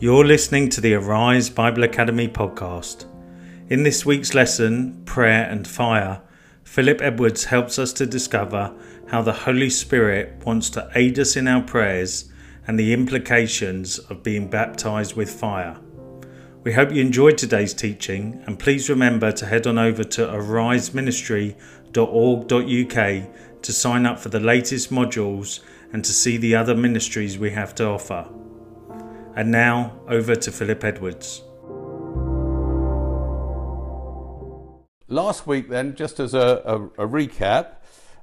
You're listening to the Arise Bible Academy podcast. In this week's lesson, Prayer and Fire, Philip Edwards helps us to discover how the Holy Spirit wants to aid us in our prayers and the implications of being baptized with fire. We hope you enjoyed today's teaching and please remember to head on over to ariseministry.org.uk to sign up for the latest modules and to see the other ministries we have to offer. And now over to Philip Edwards. Last week, then, just as a, a, a recap,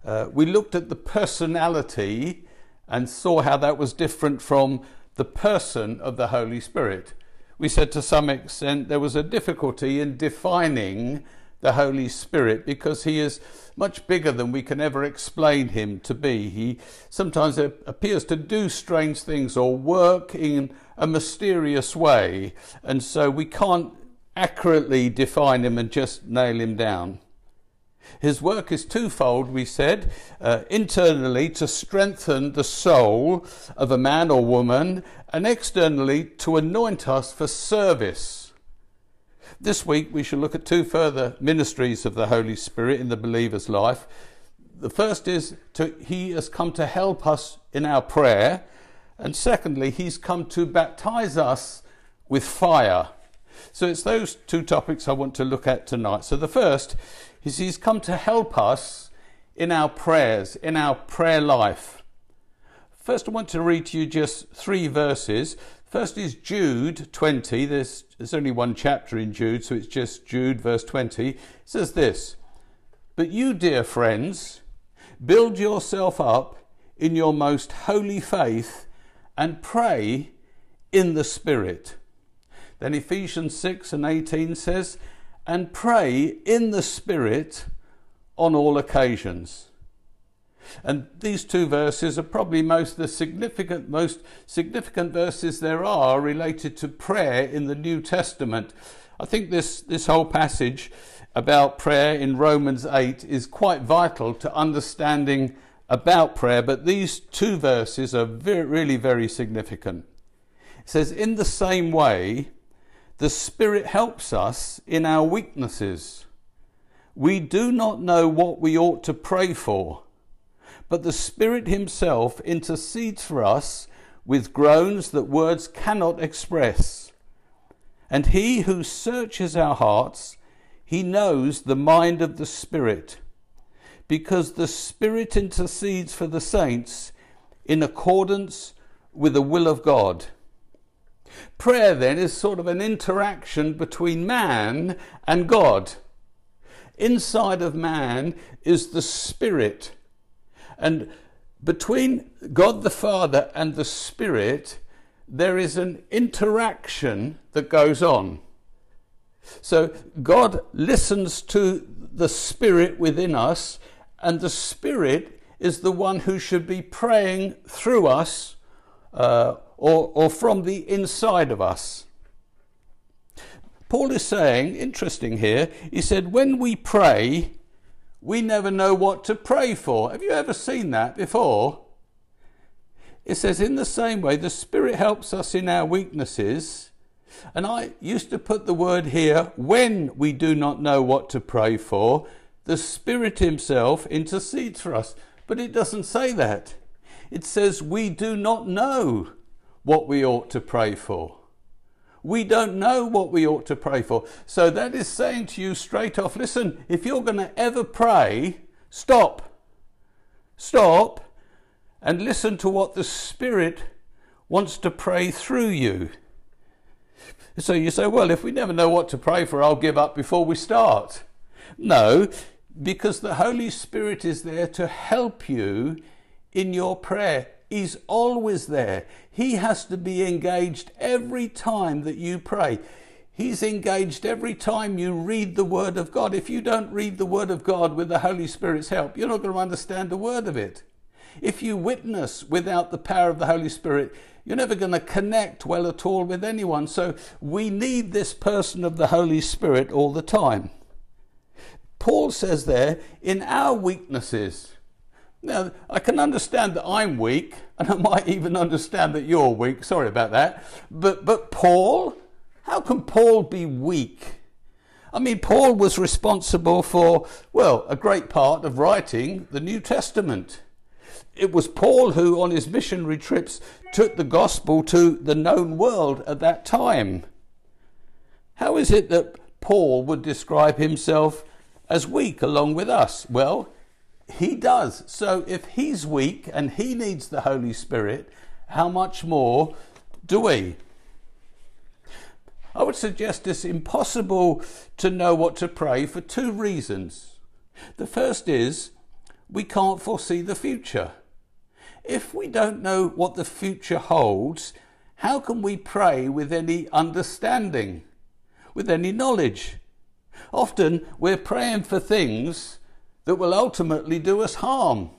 uh, we looked at the personality and saw how that was different from the person of the Holy Spirit. We said to some extent there was a difficulty in defining the Holy Spirit because he is much bigger than we can ever explain him to be. He sometimes appears to do strange things or work in a mysterious way, and so we can't accurately define him and just nail him down. His work is twofold, we said uh, internally to strengthen the soul of a man or woman, and externally to anoint us for service. This week we shall look at two further ministries of the Holy Spirit in the believer's life. The first is to, He has come to help us in our prayer and secondly, he's come to baptize us with fire. So it's those two topics I want to look at tonight. So the first is he's come to help us in our prayers, in our prayer life. First, I want to read to you just three verses. First is Jude 20. There's, there's only one chapter in Jude, so it's just Jude, verse 20. It says this But you, dear friends, build yourself up in your most holy faith and pray in the Spirit. Then Ephesians 6 and 18 says, and pray in the Spirit on all occasions. And these two verses are probably most the significant most significant verses there are related to prayer in the New Testament. I think this, this whole passage about prayer in Romans 8 is quite vital to understanding about prayer, but these two verses are very, really very significant. It says, In the same way, the Spirit helps us in our weaknesses. We do not know what we ought to pray for, but the Spirit Himself intercedes for us with groans that words cannot express. And He who searches our hearts, He knows the mind of the Spirit because the Spirit intercedes for the saints in accordance with the will of God. Prayer then is sort of an interaction between man and God. Inside of man is the Spirit. And between God the Father and the Spirit, there is an interaction that goes on. So God listens to the Spirit within us and the Spirit is the one who should be praying through us uh, or, or from the inside of us. Paul is saying, interesting here, he said, when we pray, we never know what to pray for. Have you ever seen that before? It says, in the same way, the Spirit helps us in our weaknesses. And I used to put the word here, when we do not know what to pray for, the Spirit Himself intercedes for us. But it doesn't say that. It says we do not know what we ought to pray for. We don't know what we ought to pray for. So that is saying to you straight off listen, if you're going to ever pray, stop. Stop and listen to what the Spirit wants to pray through you. So you say, well, if we never know what to pray for, I'll give up before we start. No, because the Holy Spirit is there to help you in your prayer. He's always there. He has to be engaged every time that you pray. He's engaged every time you read the Word of God. If you don't read the Word of God with the Holy Spirit's help, you're not going to understand a word of it. If you witness without the power of the Holy Spirit, you're never going to connect well at all with anyone. So we need this person of the Holy Spirit all the time. Paul says there, in our weaknesses. Now, I can understand that I'm weak, and I might even understand that you're weak. Sorry about that. But, but Paul, how can Paul be weak? I mean, Paul was responsible for, well, a great part of writing the New Testament. It was Paul who, on his missionary trips, took the gospel to the known world at that time. How is it that Paul would describe himself as weak along with us? Well, he does. So if he's weak and he needs the Holy Spirit, how much more do we? I would suggest it's impossible to know what to pray for two reasons. The first is we can't foresee the future. If we don't know what the future holds, how can we pray with any understanding, with any knowledge? Often we're praying for things that will ultimately do us harm.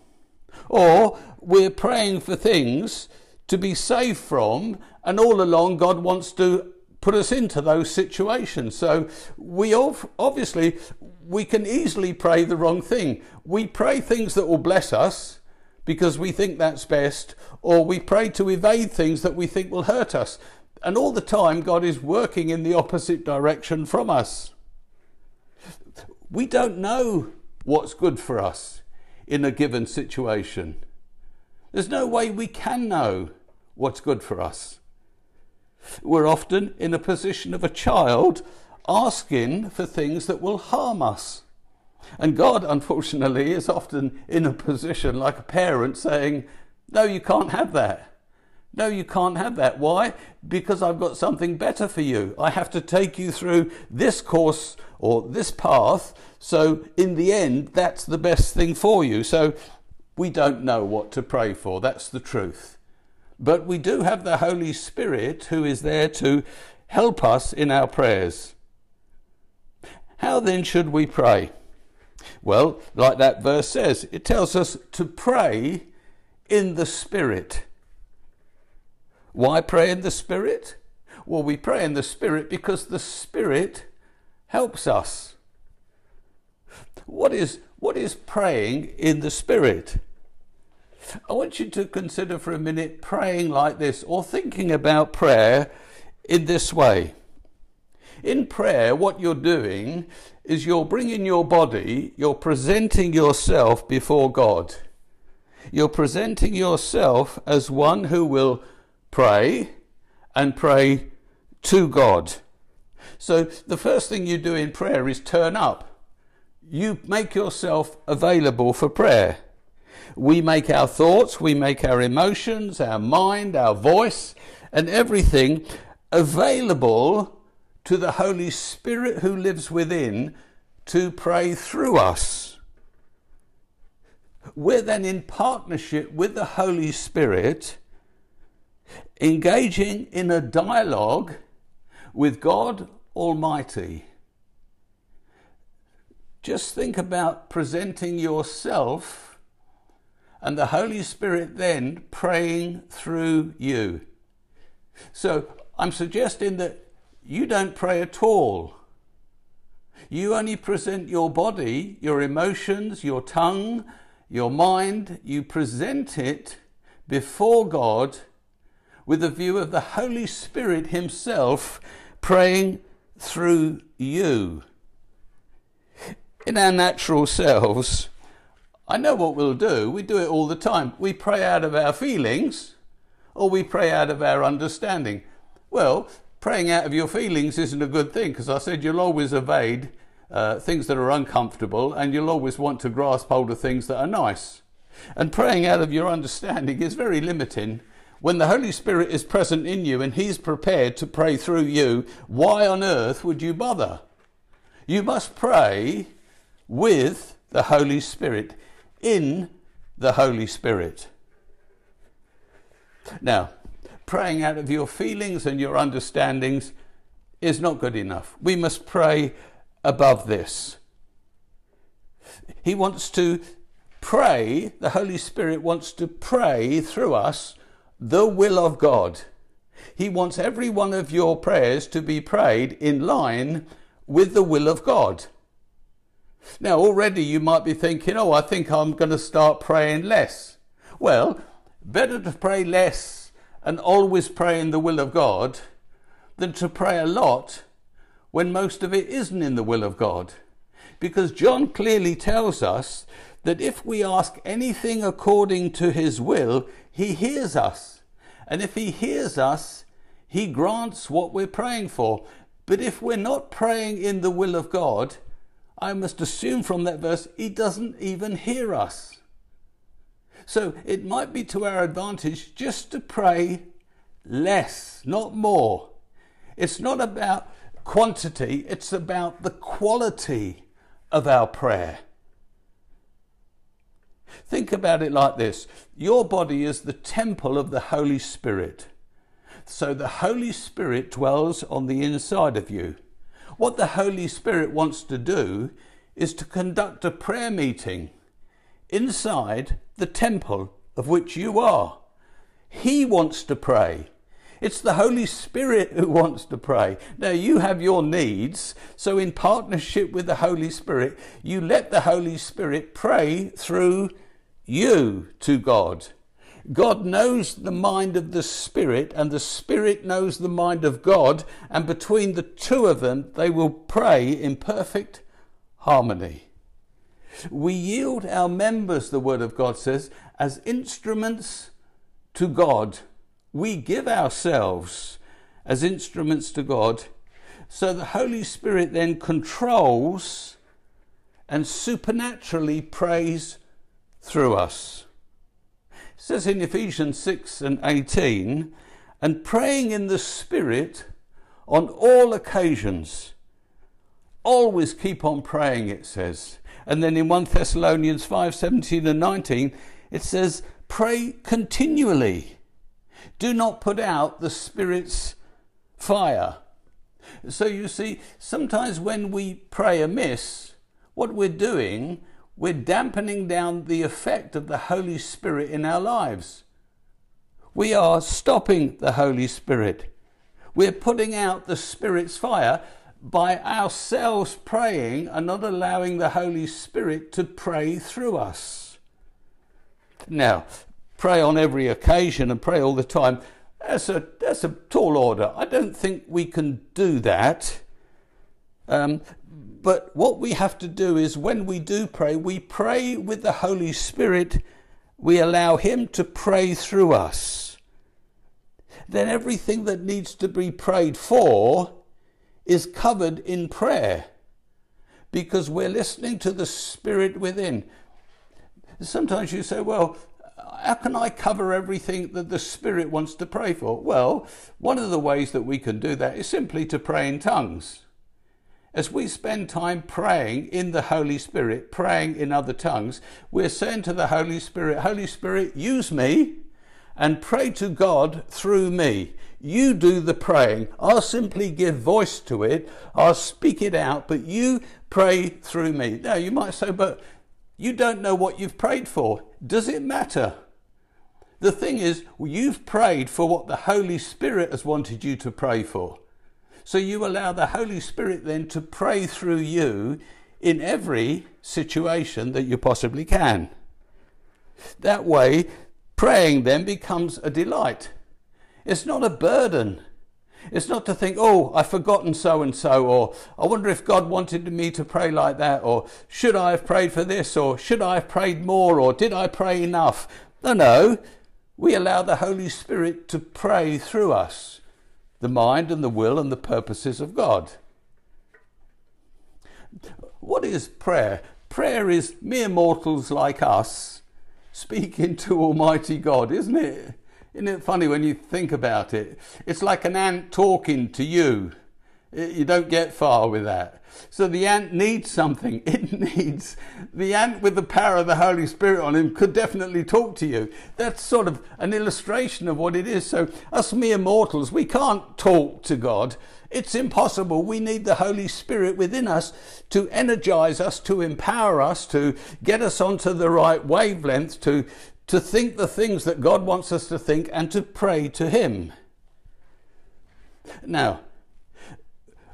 Or we're praying for things to be saved from, and all along God wants to put us into those situations. So we obviously we can easily pray the wrong thing. We pray things that will bless us because we think that's best, or we pray to evade things that we think will hurt us. And all the time, God is working in the opposite direction from us. We don't know what's good for us in a given situation. There's no way we can know what's good for us. We're often in a position of a child asking for things that will harm us. And God, unfortunately, is often in a position like a parent saying, No, you can't have that. No, you can't have that. Why? Because I've got something better for you. I have to take you through this course or this path. So, in the end, that's the best thing for you. So, we don't know what to pray for. That's the truth. But we do have the Holy Spirit who is there to help us in our prayers. How then should we pray? Well, like that verse says, it tells us to pray in the Spirit. Why pray in the Spirit? Well, we pray in the Spirit because the Spirit helps us. What is, what is praying in the Spirit? I want you to consider for a minute praying like this or thinking about prayer in this way. In prayer, what you're doing is you're bringing your body, you're presenting yourself before God. You're presenting yourself as one who will pray and pray to God. So the first thing you do in prayer is turn up. You make yourself available for prayer. We make our thoughts, we make our emotions, our mind, our voice, and everything available to the Holy Spirit who lives within to pray through us. We're then in partnership with the Holy Spirit engaging in a dialogue with God Almighty. Just think about presenting yourself and the Holy Spirit then praying through you. So I'm suggesting that you don't pray at all. You only present your body, your emotions, your tongue, your mind, you present it before God with the view of the Holy Spirit Himself praying through you. In our natural selves, I know what we'll do. We do it all the time. We pray out of our feelings or we pray out of our understanding. Well, praying out of your feelings isn't a good thing because I said you'll always evade uh, things that are uncomfortable and you'll always want to grasp hold of things that are nice. And praying out of your understanding is very limiting when the Holy Spirit is present in you and He's prepared to pray through you, why on earth would you bother? You must pray with the Holy Spirit, in the Holy Spirit. Now, praying out of your feelings and your understandings is not good enough. We must pray above this. He wants to pray, the Holy Spirit wants to pray through us the will of God. He wants every one of your prayers to be prayed in line with the will of God. Now, already you might be thinking, oh, I think I'm going to start praying less. Well, better to pray less and always pray in the will of God than to pray a lot when most of it isn't in the will of God. Because John clearly tells us that if we ask anything according to his will, he hears us. And if he hears us, he grants what we're praying for. But if we're not praying in the will of God, I must assume from that verse, he doesn't even hear us. So it might be to our advantage just to pray less, not more. It's not about quantity, it's about the quality of our prayer. Think about it like this your body is the temple of the Holy Spirit. So the Holy Spirit dwells on the inside of you. What the Holy Spirit wants to do is to conduct a prayer meeting inside the temple of which you are. He wants to pray. It's the Holy Spirit who wants to pray. Now, you have your needs, so in partnership with the Holy Spirit, you let the Holy Spirit pray through you to God. God knows the mind of the Spirit, and the Spirit knows the mind of God, and between the two of them, they will pray in perfect harmony. We yield our members, the Word of God says, as instruments to God we give ourselves as instruments to God. So the Holy Spirit then controls and supernaturally prays through us. It says in Ephesians 6 and 18, and praying in the Spirit on all occasions. Always keep on praying, it says. And then in 1 Thessalonians 5 17 and 19, it says, pray continually do not put out the Spirit's fire. So you see, sometimes when we pray amiss, what we're doing, we're dampening down the effect of the Holy Spirit in our lives. We are stopping the Holy Spirit. We're putting out the Spirit's fire by ourselves praying and not allowing the Holy Spirit to pray through us. Now, pray on every occasion and pray all the time, that's a, that's a tall order. I don't think we can do that. Um, but what we have to do is when we do pray, we pray with the Holy Spirit, we allow Him to pray through us. Then everything that needs to be prayed for is covered in prayer because we're listening to the Spirit within. Sometimes you say, well, how can I cover everything that the Spirit wants to pray for? Well, one of the ways that we can do that is simply to pray in tongues. As we spend time praying in the Holy Spirit, praying in other tongues, we're saying to the Holy Spirit, Holy Spirit, use me and pray to God through me. You do the praying. I'll simply give voice to it. I'll speak it out, but you pray through me. Now, you might say, but you don't know what you've prayed for. Does it matter? The thing is, you've prayed for what the Holy Spirit has wanted you to pray for. So you allow the Holy Spirit then to pray through you in every situation that you possibly can. That way, praying then becomes a delight. It's not a burden. It's not to think, oh, I've forgotten so and so, or I wonder if God wanted me to pray like that, or should I have prayed for this, or should I have prayed more, or did I pray enough? No, no we allow the Holy Spirit to pray through us the mind and the will and the purposes of God. What is prayer? Prayer is mere mortals like us speaking to Almighty God, isn't it? Isn't it funny when you think about it? It's like an ant talking to you. You don't get far with that. So the ant needs something. It needs the ant with the power of the Holy Spirit on him could definitely talk to you. That's sort of an illustration of what it is. So us mere mortals, we can't talk to God. It's impossible. We need the Holy Spirit within us to energize us, to empower us, to get us onto the right wavelength, to, to think the things that God wants us to think, and to pray to Him. Now,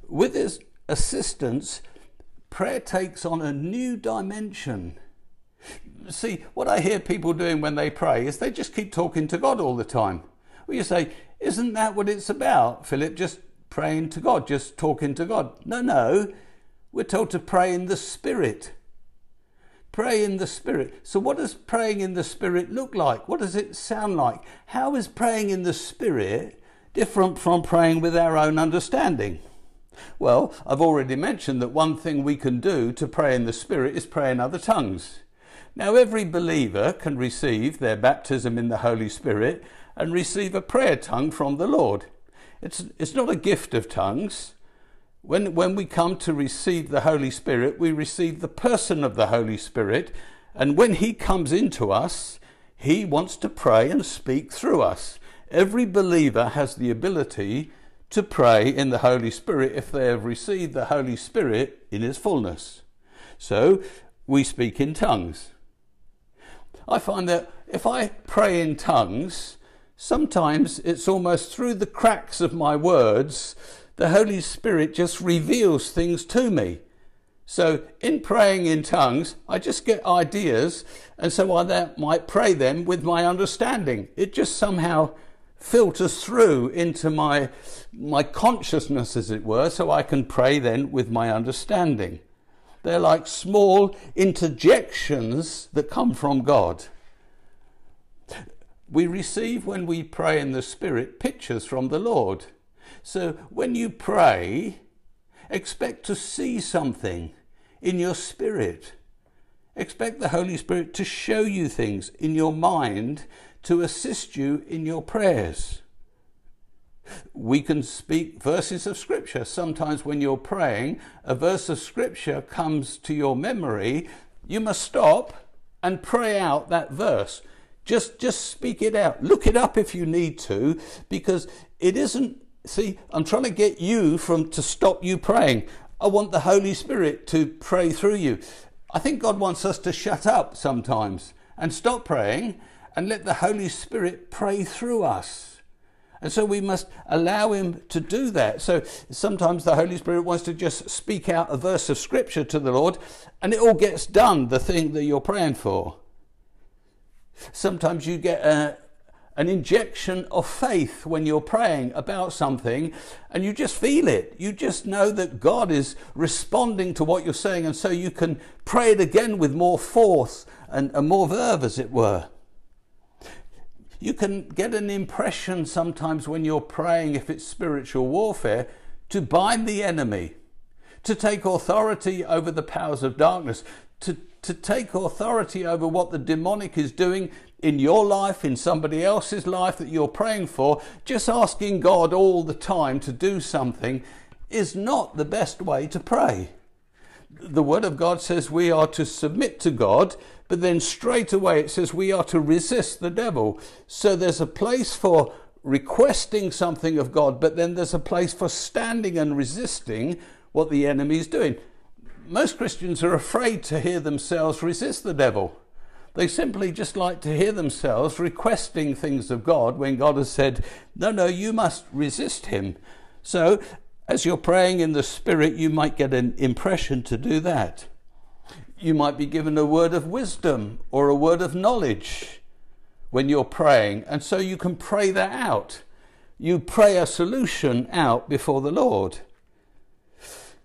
with His assistance, prayer takes on a new dimension. See, what I hear people doing when they pray is they just keep talking to God all the time. Well, you say, isn't that what it's about, Philip? Just praying to God, just talking to God. No, no. We're told to pray in the Spirit. Pray in the Spirit. So, what does praying in the Spirit look like? What does it sound like? How is praying in the Spirit different from praying with our own understanding? Well, I've already mentioned that one thing we can do to pray in the Spirit is pray in other tongues. Now, every believer can receive their baptism in the Holy Spirit and receive a prayer tongue from the Lord. It's, it's not a gift of tongues. When, when we come to receive the Holy Spirit, we receive the person of the Holy Spirit, and when He comes into us, He wants to pray and speak through us. Every believer has the ability to pray in the Holy Spirit if they have received the Holy Spirit in His fullness. So we speak in tongues. I find that if I pray in tongues, sometimes it's almost through the cracks of my words, the Holy Spirit just reveals things to me. So, in praying in tongues, I just get ideas, and so I might pray them with my understanding. It just somehow filters through into my, my consciousness, as it were, so I can pray then with my understanding. They're like small interjections that come from God. We receive, when we pray in the Spirit, pictures from the Lord. So when you pray, expect to see something in your spirit. Expect the Holy Spirit to show you things in your mind to assist you in your prayers. We can speak verses of Scripture. Sometimes, when you're praying, a verse of Scripture comes to your memory. You must stop and pray out that verse. Just, just speak it out. Look it up if you need to, because it isn't. See, I'm trying to get you from to stop you praying. I want the Holy Spirit to pray through you. I think God wants us to shut up sometimes and stop praying and let the Holy Spirit pray through us. And so we must allow Him to do that. So sometimes the Holy Spirit wants to just speak out a verse of Scripture to the Lord, and it all gets done, the thing that you're praying for. Sometimes you get a, an injection of faith when you're praying about something and you just feel it. You just know that God is responding to what you're saying, and so you can pray it again with more force and, and more verve, as it were. You can get an impression sometimes when you're praying, if it's spiritual warfare, to bind the enemy, to take authority over the powers of darkness, to, to take authority over what the demonic is doing in your life, in somebody else's life that you're praying for, just asking God all the time to do something is not the best way to pray. The Word of God says we are to submit to God but then straight away it says we are to resist the devil. So there's a place for requesting something of God, but then there's a place for standing and resisting what the enemy is doing. Most Christians are afraid to hear themselves resist the devil. They simply just like to hear themselves requesting things of God when God has said, No, no, you must resist him. So, as you're praying in the Spirit, you might get an impression to do that you might be given a word of wisdom or a word of knowledge when you're praying, and so you can pray that out. You pray a solution out before the Lord.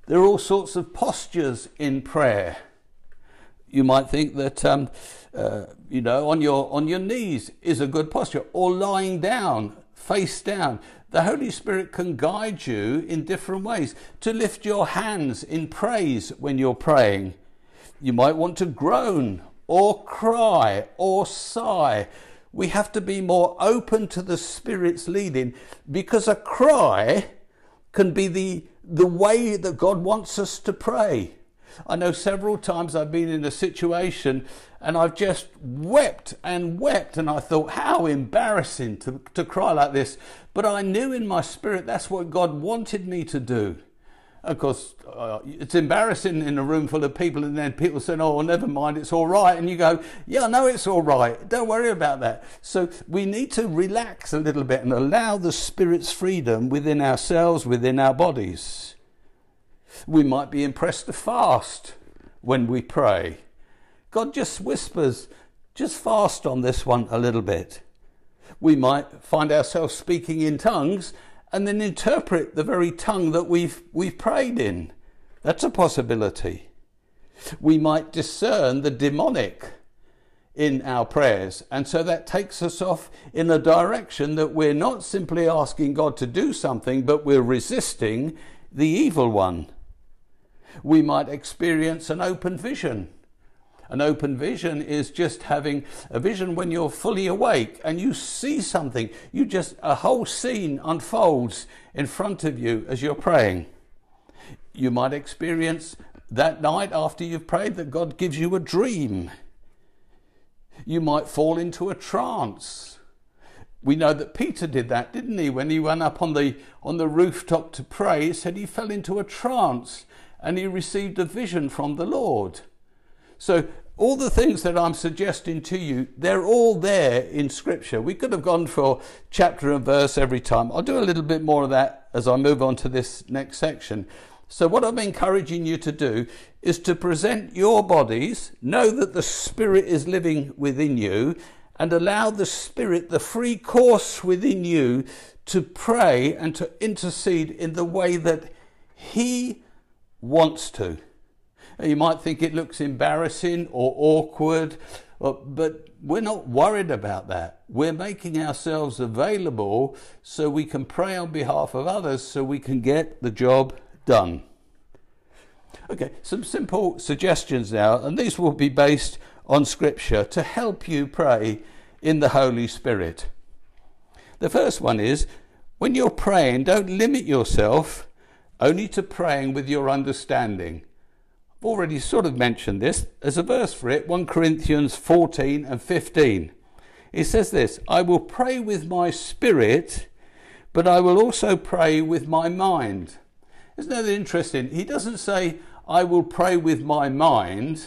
There are all sorts of postures in prayer. You might think that, um, uh, you know, on your, on your knees is a good posture, or lying down, face down. The Holy Spirit can guide you in different ways to lift your hands in praise when you're praying you might want to groan or cry or sigh. We have to be more open to the Spirit's leading because a cry can be the, the way that God wants us to pray. I know several times I've been in a situation and I've just wept and wept, and I thought, how embarrassing to, to cry like this. But I knew in my spirit that's what God wanted me to do. Of course, uh, it's embarrassing in a room full of people, and then people say, "Oh, never mind, it's all right," and you go, "Yeah, I know it's all right. Don't worry about that." So we need to relax a little bit and allow the Spirit's freedom within ourselves, within our bodies. We might be impressed to fast when we pray. God just whispers, just fast on this one a little bit. We might find ourselves speaking in tongues and then interpret the very tongue that we've, we've prayed in. That's a possibility. We might discern the demonic in our prayers. And so that takes us off in a direction that we're not simply asking God to do something, but we're resisting the evil one. We might experience an open vision. An open vision is just having a vision when you're fully awake and you see something. You just, a whole scene unfolds in front of you as you're praying. You might experience that night after you've prayed that God gives you a dream you might fall into a trance. We know that Peter did that, didn't he? When he went up on the, on the rooftop to pray, he said he fell into a trance and he received a vision from the Lord. So, all the things that I'm suggesting to you, they're all there in Scripture. We could have gone for chapter and verse every time. I'll do a little bit more of that as I move on to this next section. So, what I'm encouraging you to do is to present your bodies, know that the Spirit is living within you, and allow the Spirit, the free course within you, to pray and to intercede in the way that He wants to. You might think it looks embarrassing or awkward, uh, but we're not worried about that. We're making ourselves available so we can pray on behalf of others so we can get the job done. Okay, some simple suggestions now, and these will be based on Scripture to help you pray in the Holy Spirit. The first one is when you're praying, don't limit yourself only to praying with your understanding. I've already sort of mentioned this. There's a verse for it 1 Corinthians 14 and 15. It says this I will pray with my spirit, but I will also pray with my mind. Isn't that interesting? He doesn't say, I will pray with my mind,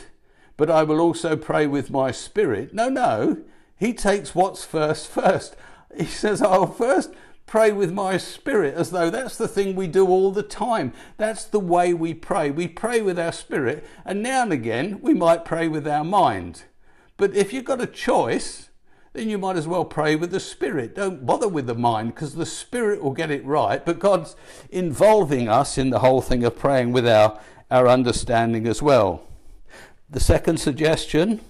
but I will also pray with my spirit. No, no. He takes what's first first. He says, I'll first pray with my spirit, as though that's the thing we do all the time. That's the way we pray. We pray with our spirit, and now and again we might pray with our mind. But if you've got a choice, then you might as well pray with the Spirit. Don't bother with the mind because the Spirit will get it right. But God's involving us in the whole thing of praying with our, our understanding as well. The second suggestion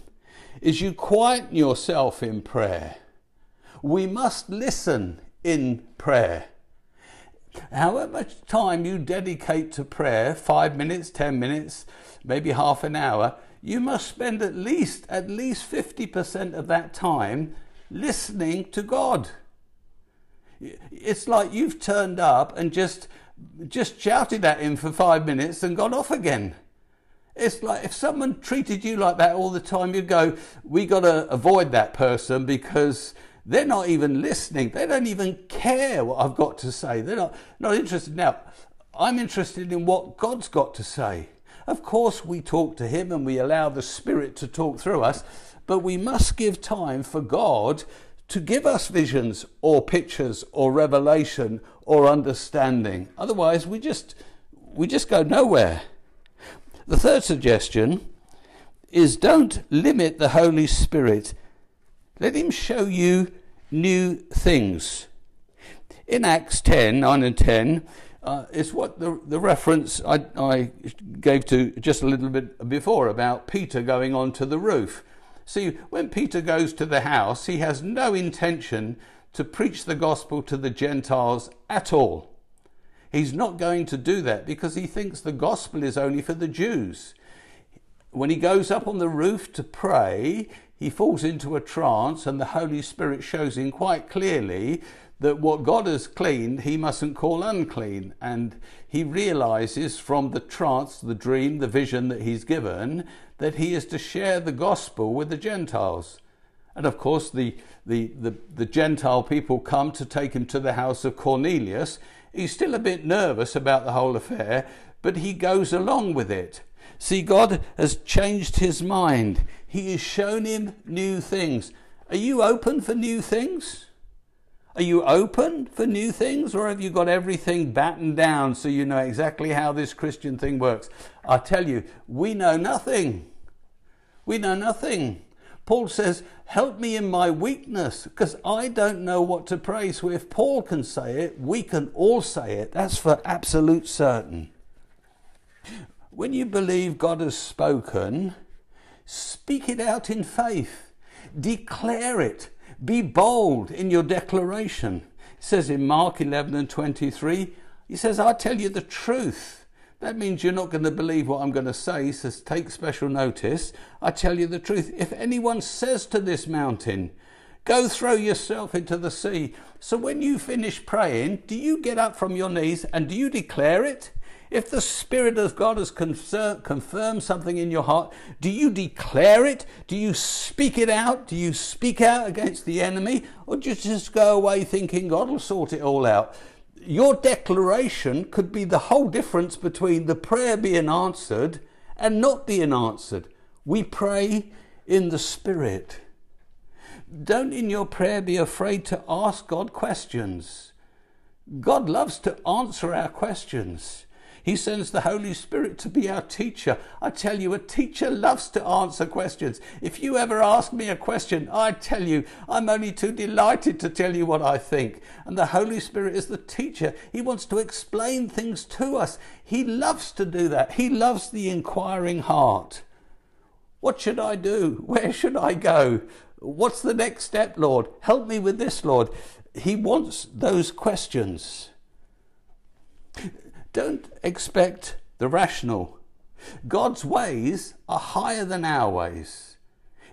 is you quieten yourself in prayer. We must listen in prayer. However much time you dedicate to prayer, five minutes, ten minutes, maybe half an hour, you must spend at least at least 50% of that time listening to God. It's like you've turned up and just just shouted at him for 5 minutes and gone off again. It's like if someone treated you like that all the time, you'd go, We got to avoid that person because they're not even listening. They don't even care what I've got to say. They're not, not interested. Now, I'm interested in what God's got to say. Of course, we talk to Him and we allow the Spirit to talk through us, but we must give time for God to give us visions or pictures or revelation or understanding. Otherwise, we just, we just go nowhere. The third suggestion is don't limit the Holy Spirit. Let Him show you new things. In Acts 10 9 and 10, uh, it's what the, the reference I, I gave to just a little bit before about Peter going onto the roof. See, when Peter goes to the house, he has no intention to preach the gospel to the Gentiles at all. He's not going to do that because he thinks the gospel is only for the Jews. When he goes up on the roof to pray, he falls into a trance, and the Holy Spirit shows him quite clearly that what God has cleaned, he mustn't call unclean. And he realizes from the trance, the dream, the vision that he's given, that he is to share the gospel with the Gentiles. And of course, the, the, the, the, Gentile people come to take him to the house of Cornelius. He's still a bit nervous about the whole affair, but he goes along with it. See, God has changed his mind. He has shown him new things. Are you open for new things? Are you open for new things or have you got everything battened down so you know exactly how this Christian thing works? I tell you, we know nothing. We know nothing. Paul says, Help me in my weakness because I don't know what to pray. So if Paul can say it, we can all say it. That's for absolute certain. When you believe God has spoken, speak it out in faith, declare it, be bold in your declaration. It says in Mark 11 and 23, he says, I tell you the truth. That means you're not going to believe what I'm going to say, he says, take special notice. I tell you the truth. If anyone says to this mountain, Go throw yourself into the sea. So when you finish praying, do you get up from your knees and do you declare it? If the Spirit of God has confirmed something in your heart, do you declare it? Do you speak it out? Do you speak out against the enemy? Or do you just go away thinking God will sort it all out? your declaration could be the whole difference between the prayer being answered and not being answered. We pray in the Spirit. Don't in your prayer be afraid to ask God questions. God loves to answer our questions. He sends the Holy Spirit to be our teacher. I tell you, a teacher loves to answer questions. If you ever ask me a question, I tell you, I'm only too delighted to tell you what I think. And the Holy Spirit is the teacher. He wants to explain things to us. He loves to do that. He loves the inquiring heart. What should I do? Where should I go? What's the next step, Lord? Help me with this, Lord. He wants those questions. Don't expect the rational. God's ways are higher than our ways.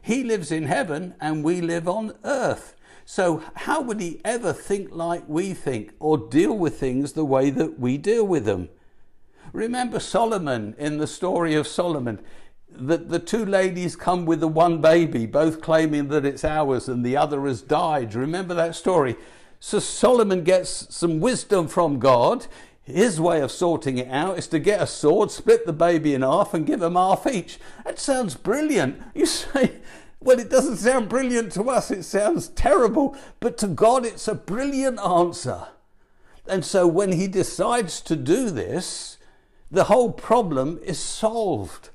He lives in heaven and we live on earth. So, how would he ever think like we think or deal with things the way that we deal with them? Remember Solomon in the story of Solomon. That the two ladies come with the one baby, both claiming that it's ours and the other has died. Remember that story? So Solomon gets some wisdom from God. His way of sorting it out is to get a sword, split the baby in half, and give them half each. That sounds brilliant. You say, well, it doesn't sound brilliant to us, it sounds terrible, but to God, it's a brilliant answer. And so when he decides to do this, the whole problem is solved.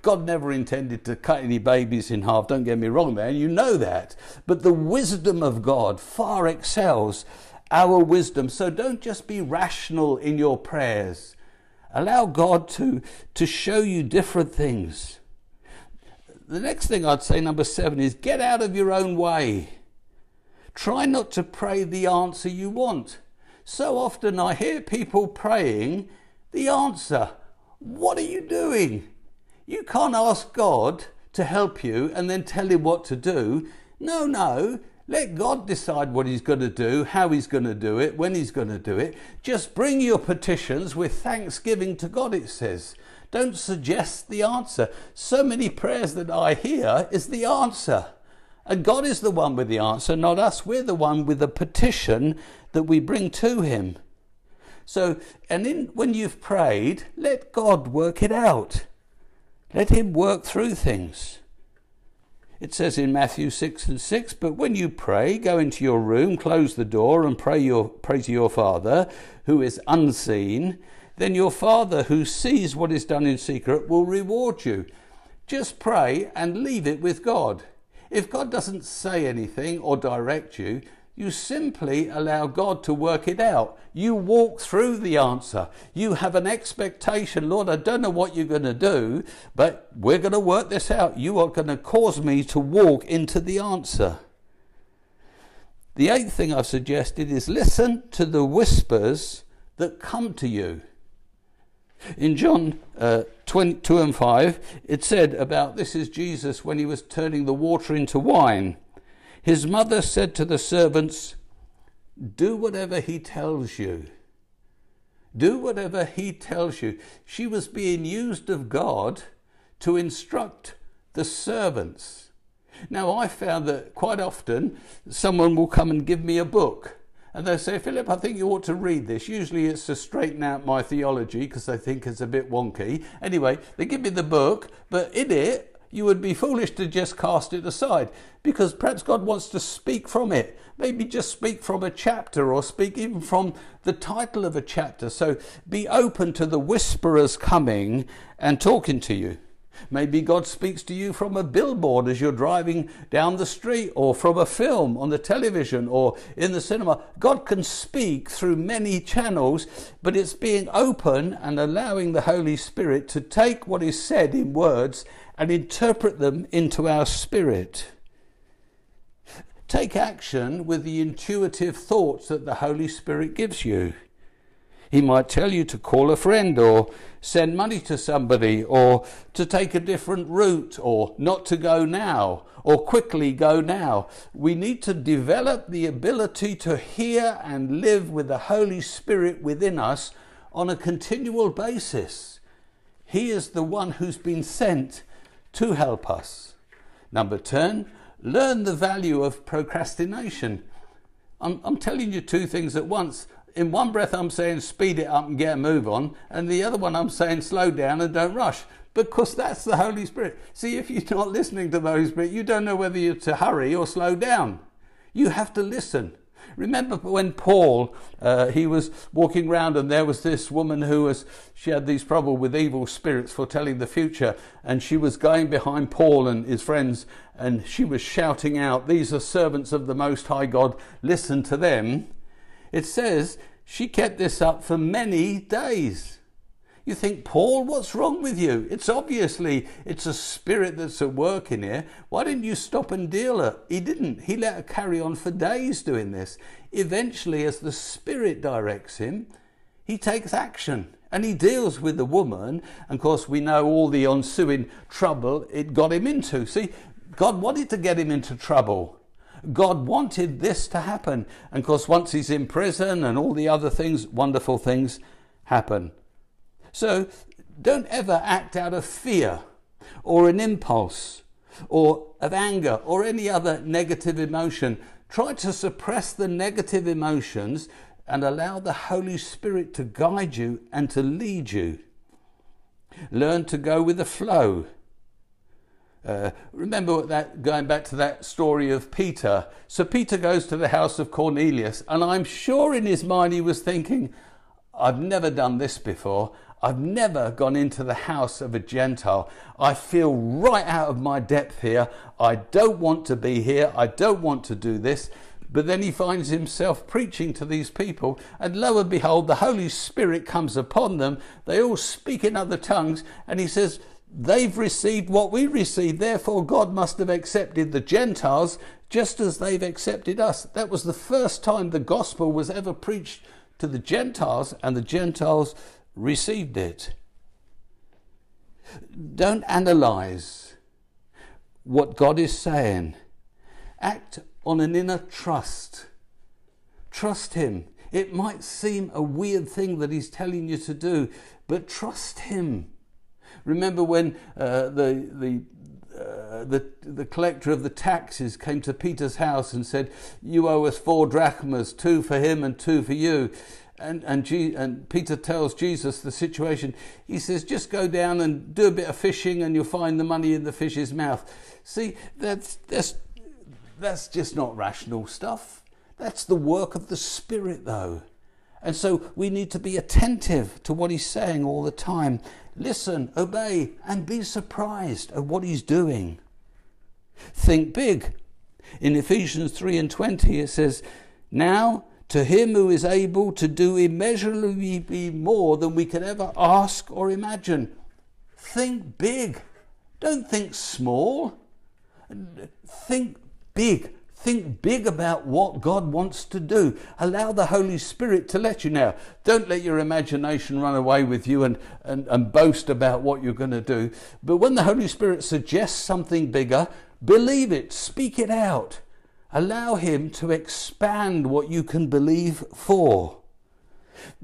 God never intended to cut any babies in half, don't get me wrong there, you know that. But the wisdom of God far excels our wisdom. So don't just be rational in your prayers. Allow God to, to show you different things. The next thing I'd say, number seven, is get out of your own way. Try not to pray the answer you want. So often I hear people praying the answer. What are you doing? You can't ask God to help you and then tell him what to do. No, no. Let God decide what He's going to do, how He's going to do it, when He's going to do it. Just bring your petitions with thanksgiving to God, it says. Don't suggest the answer. So many prayers that I hear is the answer. And God is the one with the answer, not us. We're the one with the petition that we bring to Him. So, and in, when you've prayed, let God work it out. Let Him work through things. It says in Matthew 6 and 6, But when you pray, go into your room, close the door, and pray, your, pray to your Father, who is unseen. Then your Father, who sees what is done in secret, will reward you. Just pray and leave it with God. If God doesn't say anything or direct you, you simply allow God to work it out. You walk through the answer. You have an expectation. Lord, I don't know what you're going to do, but we're going to work this out. You are going to cause me to walk into the answer. The eighth thing I've suggested is listen to the whispers that come to you. In John uh, 22 and 5, it said about this is Jesus when he was turning the water into wine. His mother said to the servants, Do whatever he tells you. Do whatever he tells you. She was being used of God to instruct the servants. Now, I found that quite often someone will come and give me a book. And they say, Philip, I think you ought to read this. Usually it's to straighten out my theology because they think it's a bit wonky. Anyway, they give me the book, but in it, you would be foolish to just cast it aside because perhaps God wants to speak from it. Maybe just speak from a chapter or speak even from the title of a chapter. So be open to the whisperers coming and talking to you. Maybe God speaks to you from a billboard as you're driving down the street, or from a film on the television or in the cinema. God can speak through many channels, but it's being open and allowing the Holy Spirit to take what is said in words and interpret them into our spirit. Take action with the intuitive thoughts that the Holy Spirit gives you. He might tell you to call a friend or send money to somebody or to take a different route or not to go now or quickly go now. We need to develop the ability to hear and live with the Holy Spirit within us on a continual basis. He is the one who's been sent to help us. Number 10, learn the value of procrastination. I'm, I'm telling you two things at once in one breath I'm saying speed it up and get a move on, and the other one I'm saying slow down and don't rush. Because that's the Holy Spirit. See, if you're not listening to the Holy Spirit, you don't know whether you're to hurry or slow down. You have to listen. Remember when Paul, uh, he was walking around and there was this woman who was, she had these trouble with evil spirits foretelling the future and she was going behind Paul and his friends and she was shouting out, these are servants of the Most High God, listen to them. It says she kept this up for many days. You think, Paul, what's wrong with you? It's obviously it's a spirit that's at work in here. Why didn't you stop and deal her? He didn't. He let her carry on for days doing this. Eventually, as the spirit directs him, he takes action and he deals with the woman. And of course, we know all the ensuing trouble it got him into. See, God wanted to get him into trouble. God wanted this to happen. And of course, once he's in prison and all the other things, wonderful things happen. So don't ever act out of fear or an impulse or of anger or any other negative emotion. Try to suppress the negative emotions and allow the Holy Spirit to guide you and to lead you. Learn to go with the flow. Uh, remember that going back to that story of Peter. So Peter goes to the house of Cornelius, and I'm sure in his mind he was thinking, I've never done this before. I've never gone into the house of a Gentile. I feel right out of my depth here. I don't want to be here. I don't want to do this. But then he finds himself preaching to these people, and lo and behold, the Holy Spirit comes upon them. They all speak in other tongues, and he says, They've received what we received, therefore, God must have accepted the Gentiles just as they've accepted us. That was the first time the gospel was ever preached to the Gentiles, and the Gentiles received it. Don't analyze what God is saying, act on an inner trust. Trust Him. It might seem a weird thing that He's telling you to do, but trust Him. Remember when uh, the, the, uh, the, the collector of the taxes came to Peter's house and said, You owe us four drachmas, two for him and two for you. And, and, G, and Peter tells Jesus the situation. He says, Just go down and do a bit of fishing and you'll find the money in the fish's mouth. See, that's, that's, that's just not rational stuff. That's the work of the Spirit, though. And so we need to be attentive to what he's saying all the time. Listen, obey, and be surprised at what he's doing. Think big. In Ephesians 3 and 20, it says, Now to him who is able to do immeasurably more than we could ever ask or imagine. Think big. Don't think small. Think big. Think big about what God wants to do. Allow the Holy Spirit to let you now. Don't let your imagination run away with you and, and, and boast about what you're going to do. But when the Holy Spirit suggests something bigger, believe it, speak it out. Allow Him to expand what you can believe for.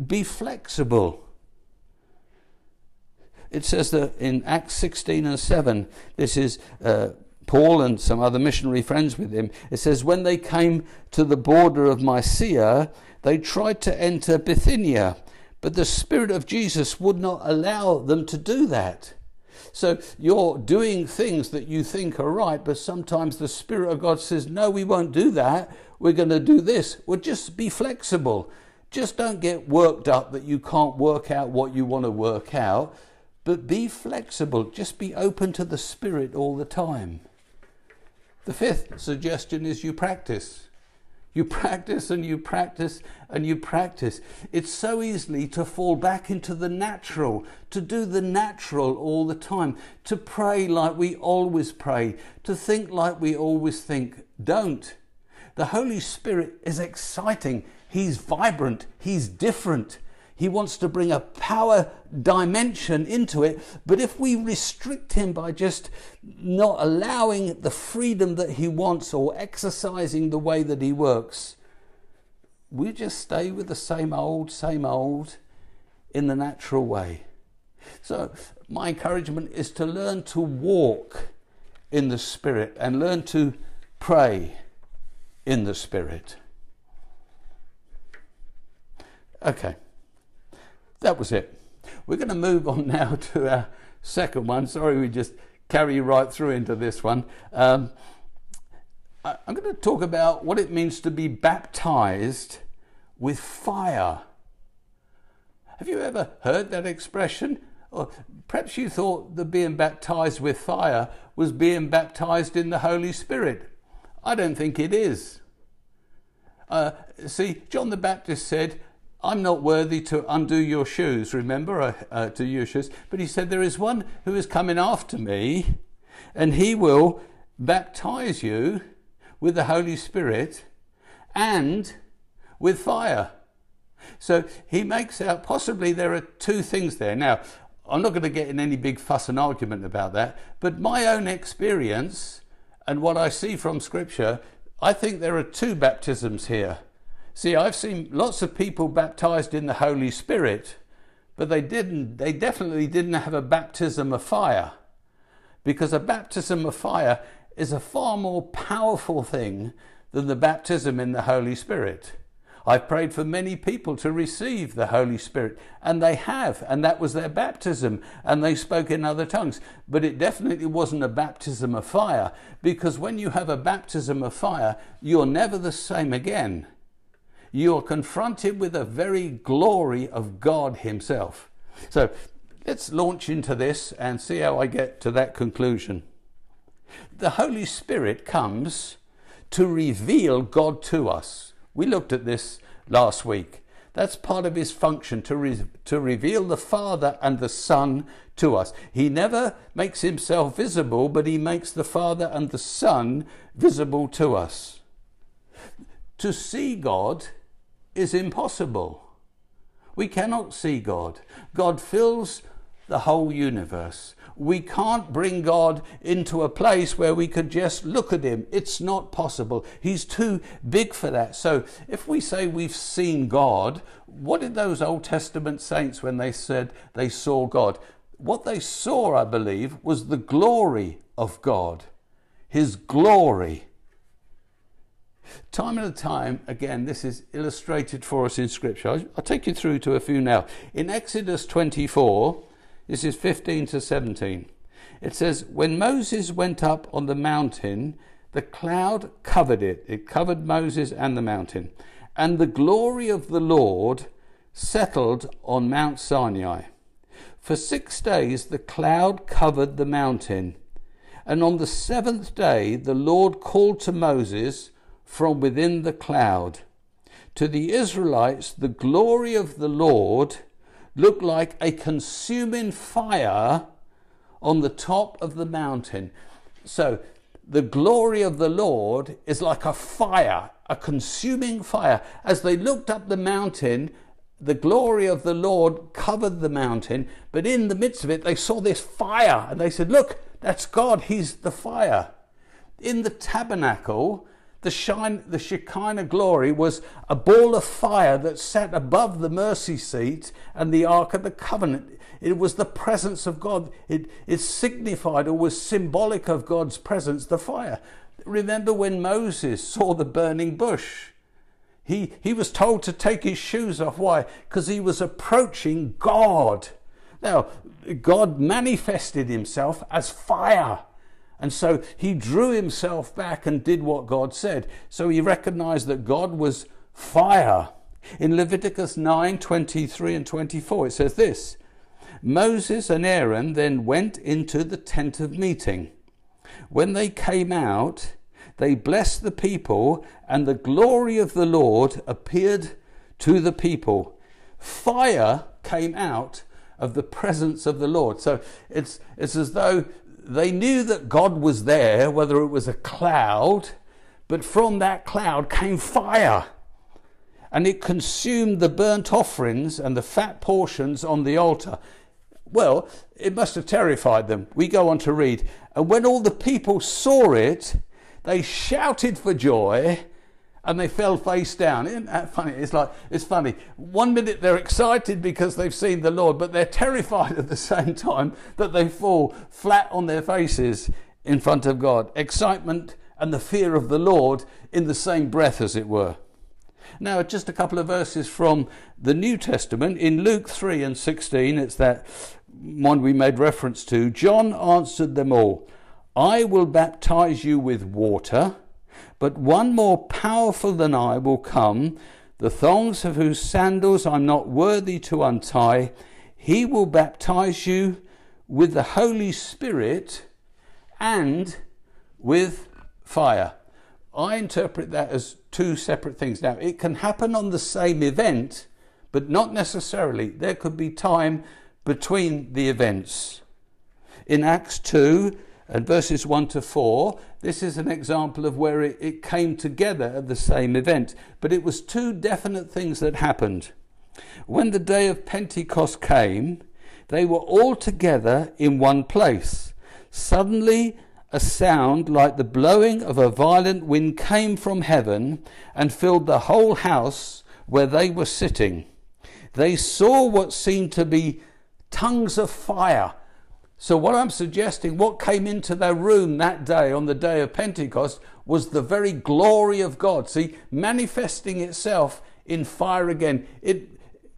Be flexible. It says that in Acts 16 and 7, this is uh, Paul and some other missionary friends with him, it says, when they came to the border of Mysia, they tried to enter Bithynia, but the Spirit of Jesus would not allow them to do that. So you're doing things that you think are right, but sometimes the Spirit of God says, No, we won't do that. We're going to do this. Well, just be flexible. Just don't get worked up that you can't work out what you want to work out, but be flexible. Just be open to the Spirit all the time. The fifth suggestion is you practice. You practice and you practice and you practice. It's so easily to fall back into the natural, to do the natural all the time, to pray like we always pray, to think like we always think. Don't. The Holy Spirit is exciting. He's vibrant. He's different. He wants to bring a power dimension into it. But if we restrict him by just not allowing the freedom that he wants or exercising the way that he works, we just stay with the same old, same old in the natural way. So, my encouragement is to learn to walk in the Spirit and learn to pray in the Spirit. Okay that was it. We're going to move on now to our second one. Sorry, we just carry right through into this one. Um, I'm going to talk about what it means to be baptized with fire. Have you ever heard that expression? Or perhaps you thought that being baptized with fire was being baptized in the Holy Spirit. I don't think it is. Uh, see, John the Baptist said, I'm not worthy to undo your shoes, remember, uh, to your shoes. But he said, There is one who is coming after me, and he will baptize you with the Holy Spirit and with fire. So he makes out possibly there are two things there. Now, I'm not going to get in any big fuss and argument about that, but my own experience and what I see from Scripture, I think there are two baptisms here. See, I've seen lots of people baptized in the Holy Spirit, but they didn't, they definitely didn't have a baptism of fire. Because a baptism of fire is a far more powerful thing than the baptism in the Holy Spirit. I've prayed for many people to receive the Holy Spirit, and they have, and that was their baptism, and they spoke in other tongues. But it definitely wasn't a baptism of fire, because when you have a baptism of fire, you're never the same again you are confronted with the very glory of God Himself. So let's launch into this and see how I get to that conclusion. The Holy Spirit comes to reveal God to us. We looked at this last week. That's part of his function to, re- to reveal the Father and the Son to us. He never makes himself visible, but he makes the Father and the Son visible to us. To see God is impossible. We cannot see God. God fills the whole universe. We can't bring God into a place where we could just look at Him. It's not possible. He's too big for that. So if we say we've seen God, what did those Old Testament saints when they said they saw God? What they saw, I believe, was the glory of God. His glory. Time and time, again, this is illustrated for us in Scripture. I'll, take you through to a few now. In Exodus 24, this is 15 to 17, it says, When Moses went up on the mountain, the cloud covered it. It covered Moses and the mountain. And the glory of the Lord settled on Mount Sinai. For six days the cloud covered the mountain. And on the seventh day the Lord called to Moses from within the cloud. To the Israelites, the glory of the Lord looked like a consuming fire on the top of the mountain. So, the glory of the Lord is like a fire, a consuming fire. As they looked up the mountain, the glory of the Lord covered the mountain, but in the midst of it, they saw this fire and they said, Look, that's God, He's the fire. In the tabernacle, the, shine, the Shekinah glory was a ball of fire that sat above the mercy seat and the Ark of the Covenant. It was the presence of God. It, it signified or was symbolic of God's presence, the fire. Remember when Moses saw the burning bush? He, he was told to take his shoes off. Why? Because he was approaching God. Now, God manifested himself as fire. And so he drew himself back and did what God said. So he recognized that God was fire. In Leviticus 9 23 and 24, it says this Moses and Aaron then went into the tent of meeting. When they came out, they blessed the people, and the glory of the Lord appeared to the people. Fire came out of the presence of the Lord. So it's, it's as though they knew that God was there, whether it was a cloud, but from that cloud came fire. And it consumed the burnt offerings and the fat portions on the altar. Well, it must have terrified them. We go on to read. And when all the people saw it, they shouted for joy and they fell face down. Isn't that funny? It's like, it's funny. One minute they're excited because they've seen the Lord, but they're terrified at the same time that they fall flat on their faces in front of God. Excitement and the fear of the Lord in the same breath, as it were. Now, just a couple of verses from the New Testament. In Luke 3 and 16, it's that one we made reference to. John answered them all I will baptize you with water but one more powerful than I will come, the thongs of whose sandals I'm not worthy to untie. He will baptize you with the Holy Spirit and with fire. I interpret that as two separate things. Now, it can happen on the same event, but not necessarily. There could be time between the events. In Acts 2, and verses 1 to 4, this is an example of where it, it came together at the same event. But it was two definite things that happened. When the day of Pentecost came, they were all together in one place. Suddenly, a sound like the blowing of a violent wind came from heaven and filled the whole house where they were sitting. They saw what seemed to be tongues of fire so, what I'm suggesting, what came into their room that day on the day of Pentecost was the very glory of God. See, manifesting itself in fire again. It,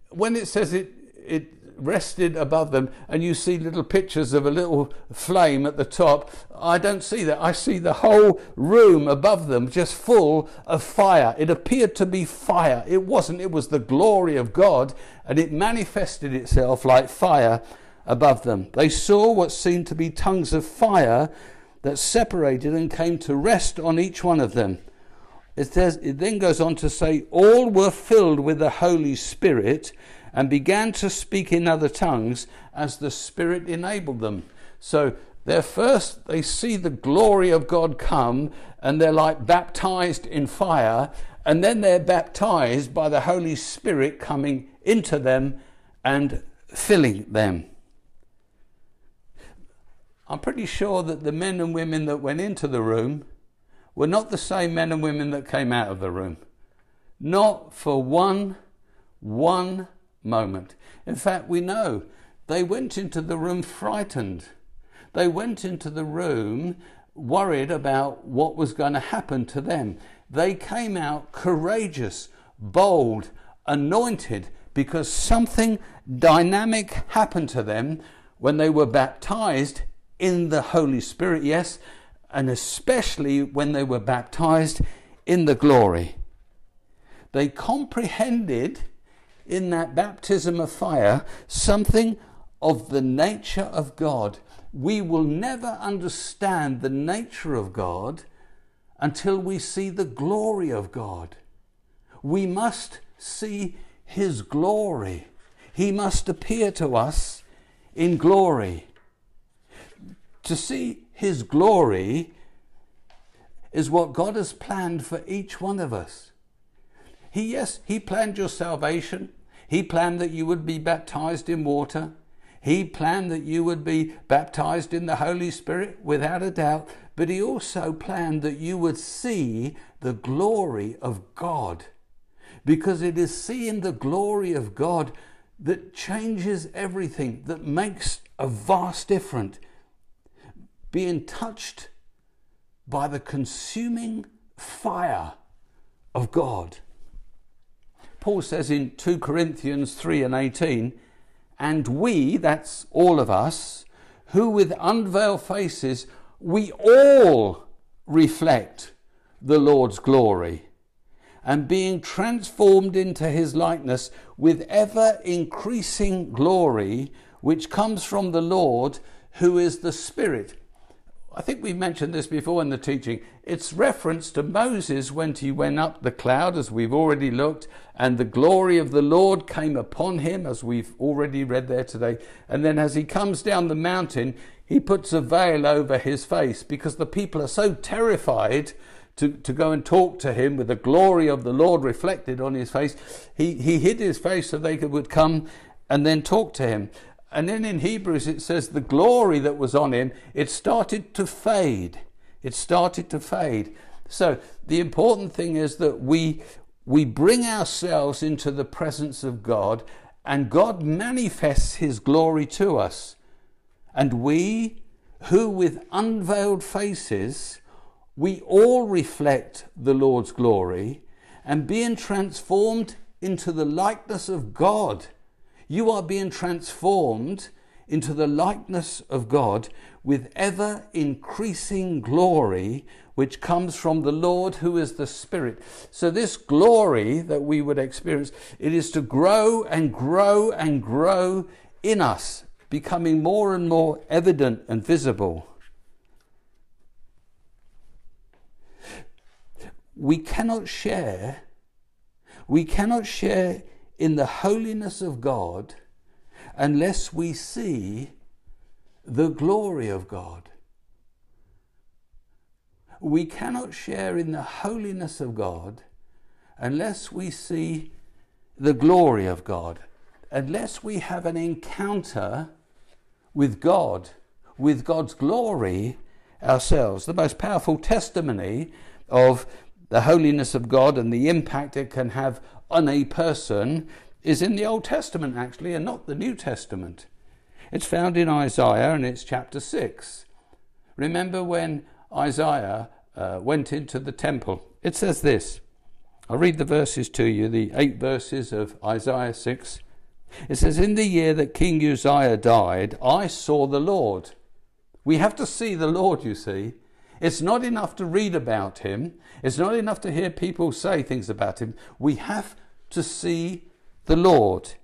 when it says it, it rested above them, and you see little pictures of a little flame at the top, I don't see that. I see the whole room above them just full of fire. It appeared to be fire. It wasn't, it was the glory of God, and it manifested itself like fire above them. They saw what seemed to be tongues of fire that separated and came to rest on each one of them. It, says, it then goes on to say, All were filled with the Holy Spirit and began to speak in other tongues as the Spirit enabled them. So they're first, they see the glory of God come and they're like baptized in fire, and then they're baptized by the Holy Spirit coming into them and filling them. I'm pretty sure that the men and women that went into the room were not the same men and women that came out of the room. Not for one, one moment. In fact, we know they went into the room frightened. They went into the room worried about what was going to happen to them. They came out courageous, bold, anointed because something dynamic happened to them when they were baptized in the Holy Spirit, yes, and especially when they were baptized in the glory. They comprehended in that baptism of fire something of the nature of God. We will never understand the nature of God until we see the glory of God. We must see His glory. He must appear to us in glory. To see His glory is what God has planned for each one of us. He, yes, He planned your salvation. He planned that you would be baptized in water. He planned that you would be baptized in the Holy Spirit without a doubt. But He also planned that you would see the glory of God. Because it is seeing the glory of God that changes everything, that makes a vast difference being touched by the consuming fire of God. Paul says in 2 Corinthians 3 and 18, And we, that's all of us, who with unveiled faces, we all reflect the Lord's glory and being transformed into his likeness with ever increasing glory, which comes from the Lord, who is the Spirit. I think we mentioned this before in the teaching. It's reference to Moses when he went up the cloud, as we've already looked, and the glory of the Lord came upon him, as we've already read there today. And then as he comes down the mountain, he puts a veil over his face because the people are so terrified to, to go and talk to him with the glory of the Lord reflected on his face. He, he hid his face so they could, would come and then talk to him. And then in Hebrews it says the glory that was on him, it started to fade. It started to fade. So the important thing is that we, we bring ourselves into the presence of God and God manifests his glory to us. And we, who with unveiled faces, we all reflect the Lord's glory and being transformed into the likeness of God. You are being transformed into the likeness of God with ever increasing glory, which comes from the Lord who is the Spirit. So, this glory that we would experience, it is to grow and grow and grow in us, becoming more and more evident and visible. we cannot share, we cannot share in the holiness of God unless we see the glory of God. We cannot share in the holiness of God unless we see the glory of God, unless we have an encounter with God, with God's glory ourselves. The most powerful testimony of the holiness of God and the impact it can have on a person is in the Old Testament, actually, and not the New Testament. It's found in Isaiah and it's chapter 6. Remember when Isaiah uh, went into the temple? It says this. I'll read the verses to you, the eight verses of Isaiah 6. It says, In the year that King Uzziah died, I saw the Lord. We have to see the Lord, you see. It's not enough to read about him. It's not enough to hear people say things about him. We have to see the Lord.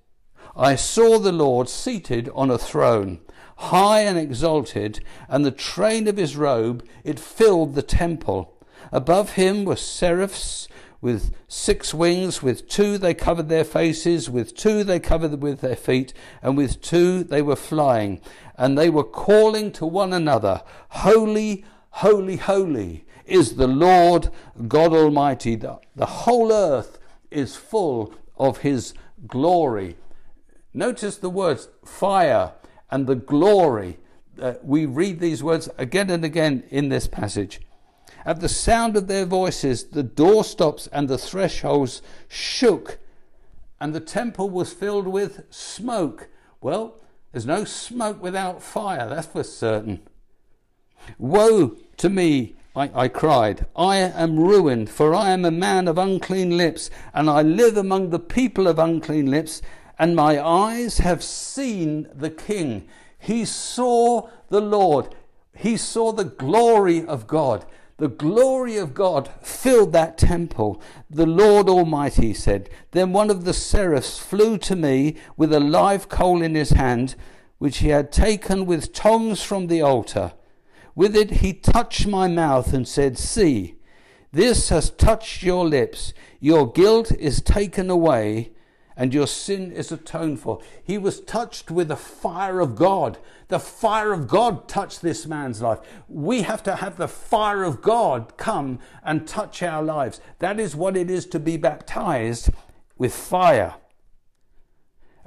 I saw the Lord seated on a throne, high and exalted, and the train of his robe, it filled the temple. Above him were seraphs with six wings, with two they covered their faces, with two they covered with their feet, and with two they were flying. And they were calling to one another, Holy, Holy, holy is the Lord God Almighty. The, the whole earth is full of his glory. Notice the words fire and the glory. Uh, we read these words again and again in this passage. At the sound of their voices, the doorstops and the thresholds shook, and the temple was filled with smoke. Well, there's no smoke without fire, that's for certain. Woe to me, I, I, cried. I am ruined, for I am a man of unclean lips, and I live among the people of unclean lips, and my eyes have seen the King. He saw the Lord. He saw the glory of God. The glory of God filled that temple. The Lord Almighty said. Then one of the seraphs flew to me with a live coal in his hand, which he had taken with tongs from the altar. With it he touched my mouth and said, See, this has touched your lips. Your guilt is taken away and your sin is atoned for. He was touched with the fire of God. The fire of God touched this man's life. We have to have the fire of God come and touch our lives. That is what it is to be baptized with fire.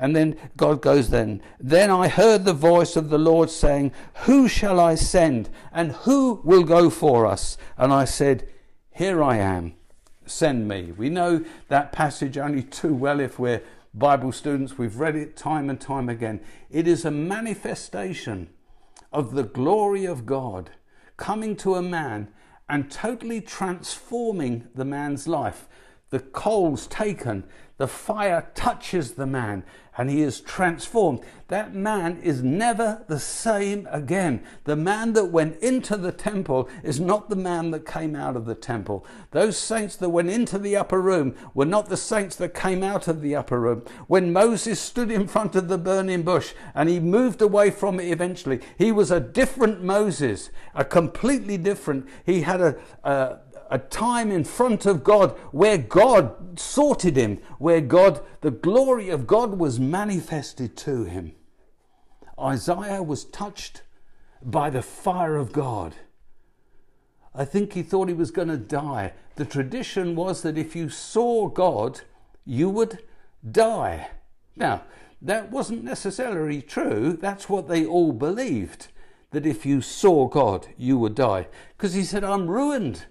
And then God goes then, then I heard the voice of the Lord saying, Who shall I send? And who will go for us? And I said, Here I am, send me. We know that passage only too well if we're Bible students. We've read it time and time again. It is a manifestation of the glory of God coming to a man and totally transforming the man's life the coals taken, the fire touches the man, and he is transformed. That man is never the same again. The man that went into the temple is not the man that came out of the temple. Those saints that went into the upper room were not the saints that came out of the upper room. When Moses stood in front of the burning bush and he moved away from it eventually, he was a different Moses, a completely different. He had a, a a time in front of God where God sorted him, where God, the glory of God was manifested to him. Isaiah was touched by the fire of God. I think he thought he was going to die. The tradition was that if you saw God, you would die. Now, that wasn't necessarily true. That's what they all believed that if you saw God, you would die. Because he said, I'm ruined.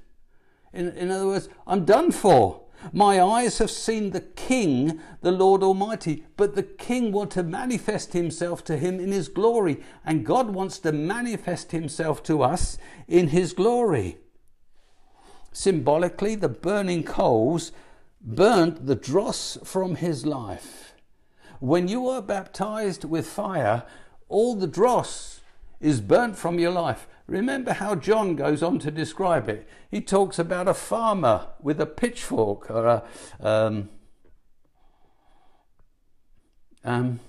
In, in other words, I'm done for. My eyes have seen the King, the Lord Almighty. But the King wants to manifest himself to him in his glory. And God wants to manifest himself to us in his glory. Symbolically, the burning coals burnt the dross from his life. When you are baptized with fire, all the dross is burnt from your life. Remember how John goes on to describe it. He talks about a farmer with a pitchfork or a. Um, um,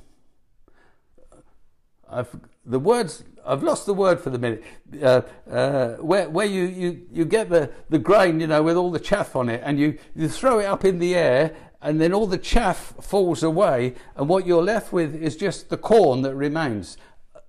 I've, the words I've lost the word for the minute. Uh, uh, where where you, you, you get the, the grain, you know, with all the chaff on it, and you, you throw it up in the air, and then all the chaff falls away, and what you're left with is just the corn that remains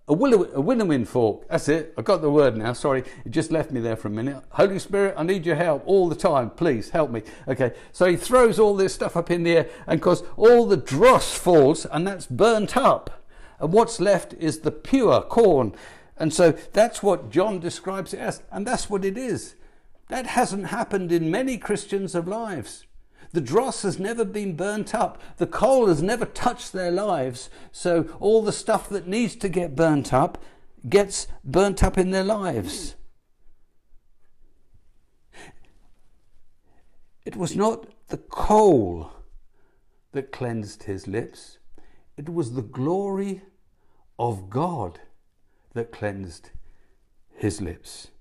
a, willow, a winnowing fork. That's it. I got the word now. Sorry, it just left me there for a minute. Holy Spirit, I need your help all the time. Please help me. Okay, so he throws all this stuff up in the air, and because all the dross falls, and that's burnt up, and what's left is the pure corn. And so that's what John describes it as, and that's what it is. That hasn't happened in many Christians' of lives. The dross has never been burnt up. The coal has never touched their lives. So all the stuff that needs to get burnt up gets burnt up in their lives. It was not the coal that cleansed his lips, it was the glory of God that cleansed his lips.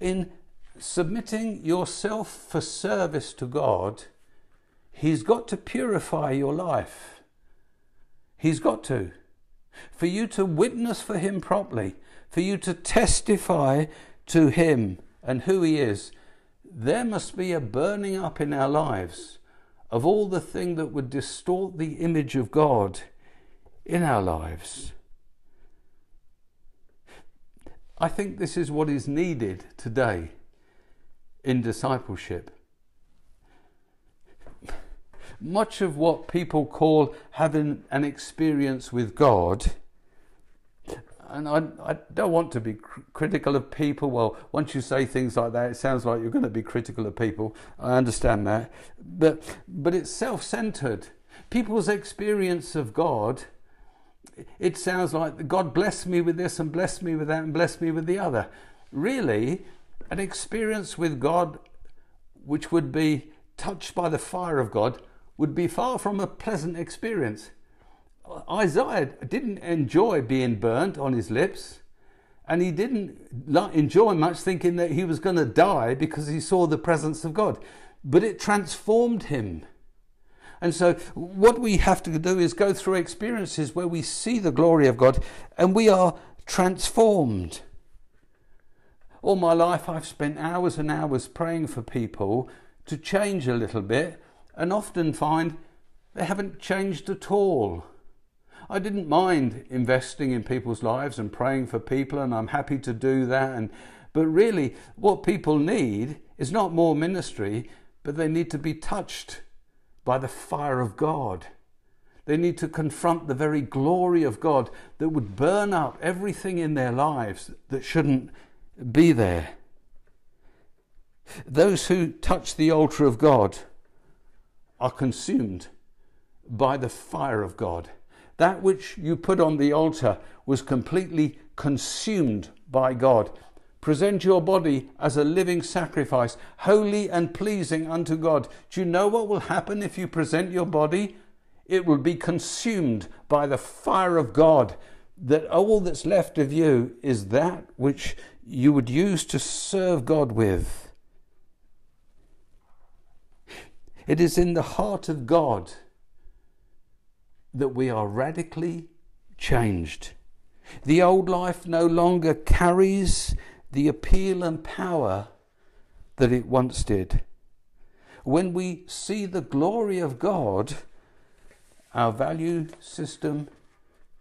In submitting yourself for service to God, He's got to purify your life. He's got to. For you to witness for Him properly, for you to testify to Him and who He is, there must be a burning up in our lives of all the thing that would distort the image of God in our lives. I think this is what is needed today in discipleship. Much of what people call having an experience with God, and I, I don't want to be cr- critical of people. Well, once you say things like that, it sounds like you're going to be critical of people. I understand that. But, but it's self centered. People's experience of God it sounds like God blessed me with this and blessed me with that and blessed me with the other. Really, an experience with God which would be touched by the fire of God would be far from a pleasant experience. Isaiah didn't enjoy being burnt on his lips, and he didn't enjoy much thinking that he was going to die because he saw the presence of God. But it transformed him. And so, what we have to do is go through experiences where we see the glory of God and we are transformed. All my life, I've spent hours and hours praying for people to change a little bit and often find they haven't changed at all. I didn't mind investing in people's lives and praying for people, and I'm happy to do that. And, but really, what people need is not more ministry, but they need to be touched by the fire of God. They need to confront the very glory of God that would burn up everything in their lives that shouldn't be there. Those who touch the altar of God are consumed by the fire of God. That which you put on the altar was completely consumed by God. Present your body as a living sacrifice, holy and pleasing unto God. Do you know what will happen if you present your body? It will be consumed by the fire of God. That all that's left of you is that which you would use to serve God with. It is in the heart of God that we are radically changed. The old life no longer carries the appeal and power that it once did. When we see the glory of God, our value system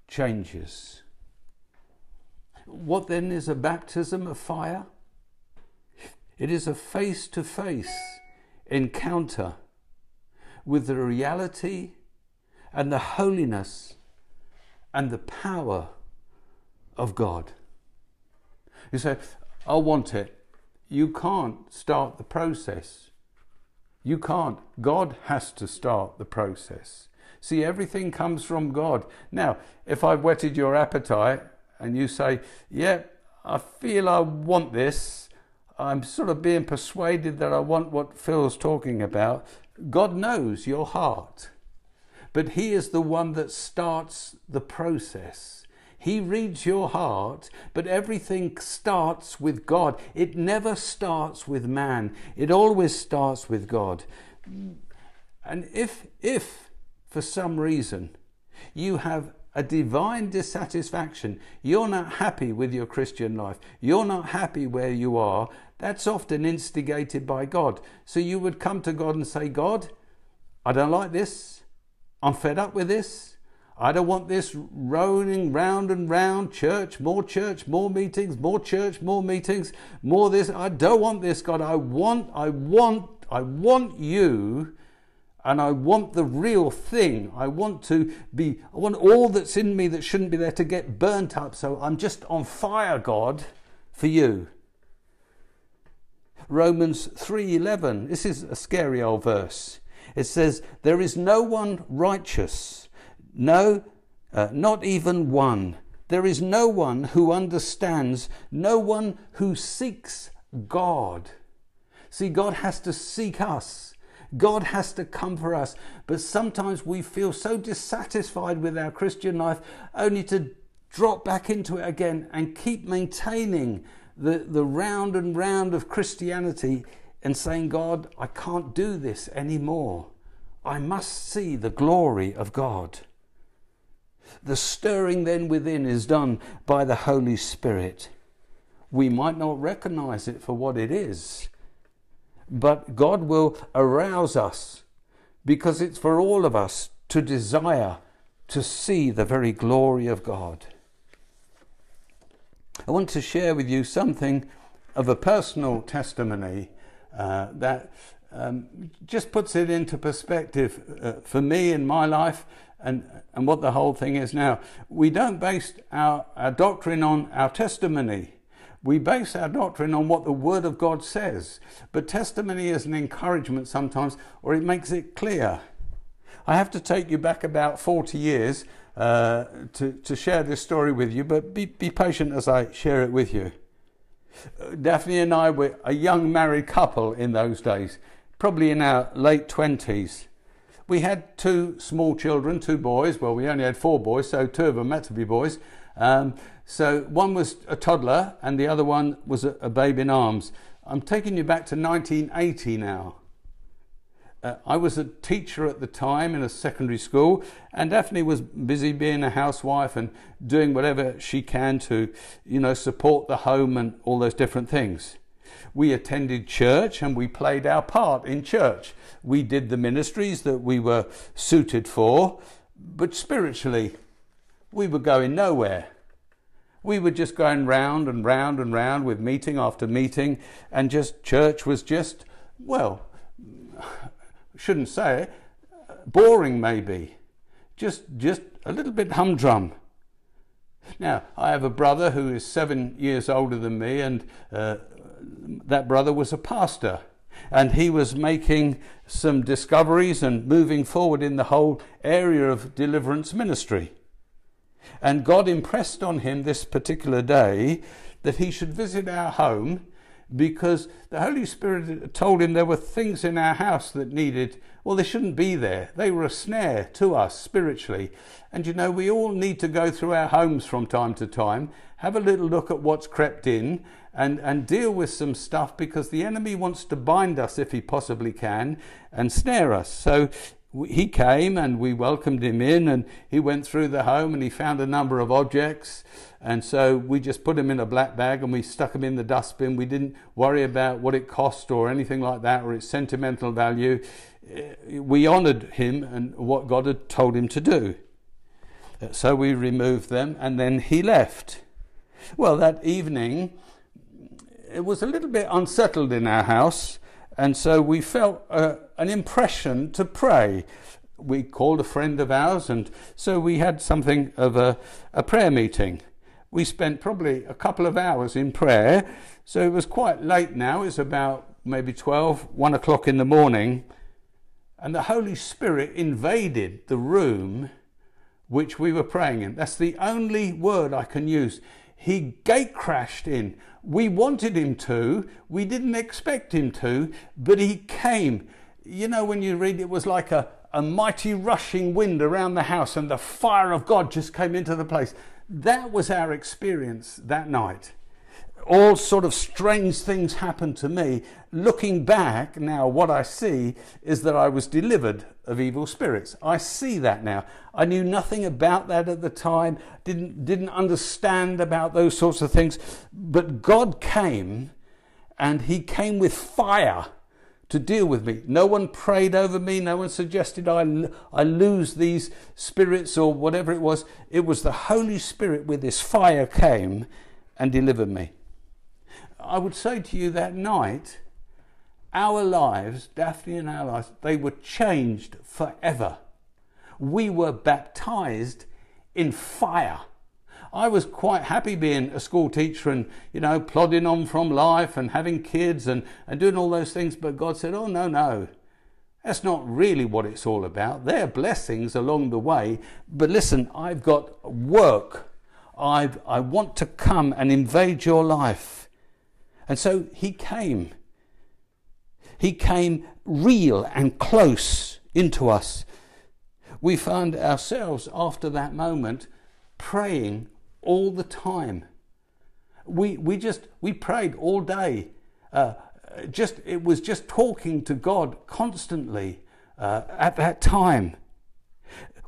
changes. What then is a baptism of fire? It is a face to face encounter with the reality and the holiness and the power of God. You say, I want it. You can't start the process. You can't. God has to start the process. See, everything comes from God. Now, if I've whetted your appetite and you say, Yeah, I feel I want this, I'm sort of being persuaded that I want what Phil's talking about, God knows your heart. But He is the one that starts the process. He reads your heart, but everything starts with God. It never starts with man. It always starts with God. And if, if for some reason you have a divine dissatisfaction, you're not happy with your Christian life, you're not happy where you are, that's often instigated by God. So you would come to God and say, God, I don't like this. I'm fed up with this. I don't want this rolling round and round church, more church, more meetings, more church, more meetings, more this. I don't want this, God. I want, I want, I want you and I want the real thing. I want to be, I want all that's in me that shouldn't be there to get burnt up. So I'm just on fire, God, for you. Romans 3:11. This is a scary old verse. It says, "There is no one righteous." No, uh, not even one. There is no one who understands, no one who seeks God. See, God has to seek us. God has to come for us. But sometimes we feel so dissatisfied with our Christian life only to drop back into it again and keep maintaining the, the round and round of Christianity and saying, God, I can't do this anymore. I must see the glory of God. The stirring then within is done by the Holy Spirit. We might not recognize it for what it is, but God will arouse us because it's for all of us to desire to see the very glory of God. I want to share with you something of a personal testimony uh, that um, just puts it into perspective uh, for me in my life and, and what the whole thing is now. We don't base our, our doctrine on our testimony. We base our doctrine on what the Word of God says. But testimony is an encouragement sometimes, or it makes it clear. I have to take you back about 40 years uh, to, to share this story with you, but be, be patient as I share it with you. Uh, Daphne and I were a young married couple in those days, probably in our late 20s we had two small children, two boys. Well, we only had four boys, so two of them had to be boys. Um, so one was a toddler and the other one was a, a babe in arms. I'm taking you back to 1980 now. Uh, I was a teacher at the time in a secondary school, and Daphne was busy being a housewife and doing whatever she can to, you know, support the home and all those different things. We attended church and we played our part in church. We did the ministries that we were suited for, but spiritually, we were going nowhere. We were just going round and round and round with meeting after meeting, and just church was just, well, shouldn't say it, boring maybe. Just, just a little bit humdrum. Now, I have a brother who is seven years older than me, and uh, that brother was a pastor and he was making some discoveries and moving forward in the whole area of deliverance ministry. And God impressed on him this particular day that he should visit our home because the Holy Spirit told him there were things in our house that needed, well, they shouldn't be there. They were a snare to us spiritually. And you know, we all need to go through our homes from time to time, have a little look at what's crept in, and, and deal with some stuff because the enemy wants to bind us if he possibly can and snare us. So he came and we welcomed him in and he went through the home and he found a number of objects. And so we just put him in a black bag and we stuck him in the dustbin. We didn't worry about what it cost or anything like that or its sentimental value. Eh, we honored him and what god had told him to do. So we removed them and then he left. Well that evening it was a little bit unsettled in our house and so we felt uh, an impression to pray. We called a friend of ours, and so we had something of a, a prayer meeting. We spent probably a couple of hours in prayer, so it was quite late now. It's about maybe 12, 1 o'clock in the morning, and the Holy Spirit invaded the room which we were praying in. That's the only word I can use. He gate crashed in. We wanted him to, we didn't expect him to, but he came. You know, when you read it was like a, a mighty rushing wind around the house, and the fire of God just came into the place. That was our experience that night all sort of strange things happened to me. Looking back now, what I see is that I was delivered of evil spirits. I see that now. I knew nothing about that at the time, didn't, didn't understand about those sorts of things. But God came and He came with fire to deal with me. No one prayed over me. No one suggested I, I lose these spirits or whatever it was. It was the Holy Spirit with this fire came and delivered me. I would say to you that night, our lives, Daphne and our lives, they were changed forever. We were baptized in fire. I was quite happy being a school teacher and, you know, plodding on from life and having kids and, and doing all those things. But God said, Oh, no, no. That's not really what it's all about. There are blessings along the way. But listen, I've got work. I've, I want to come and invade your life. And so he came. He came real and close into us. We found ourselves after that moment praying all the time. We, we just, we prayed all day. Uh, just, it was just talking to God constantly uh, at that time.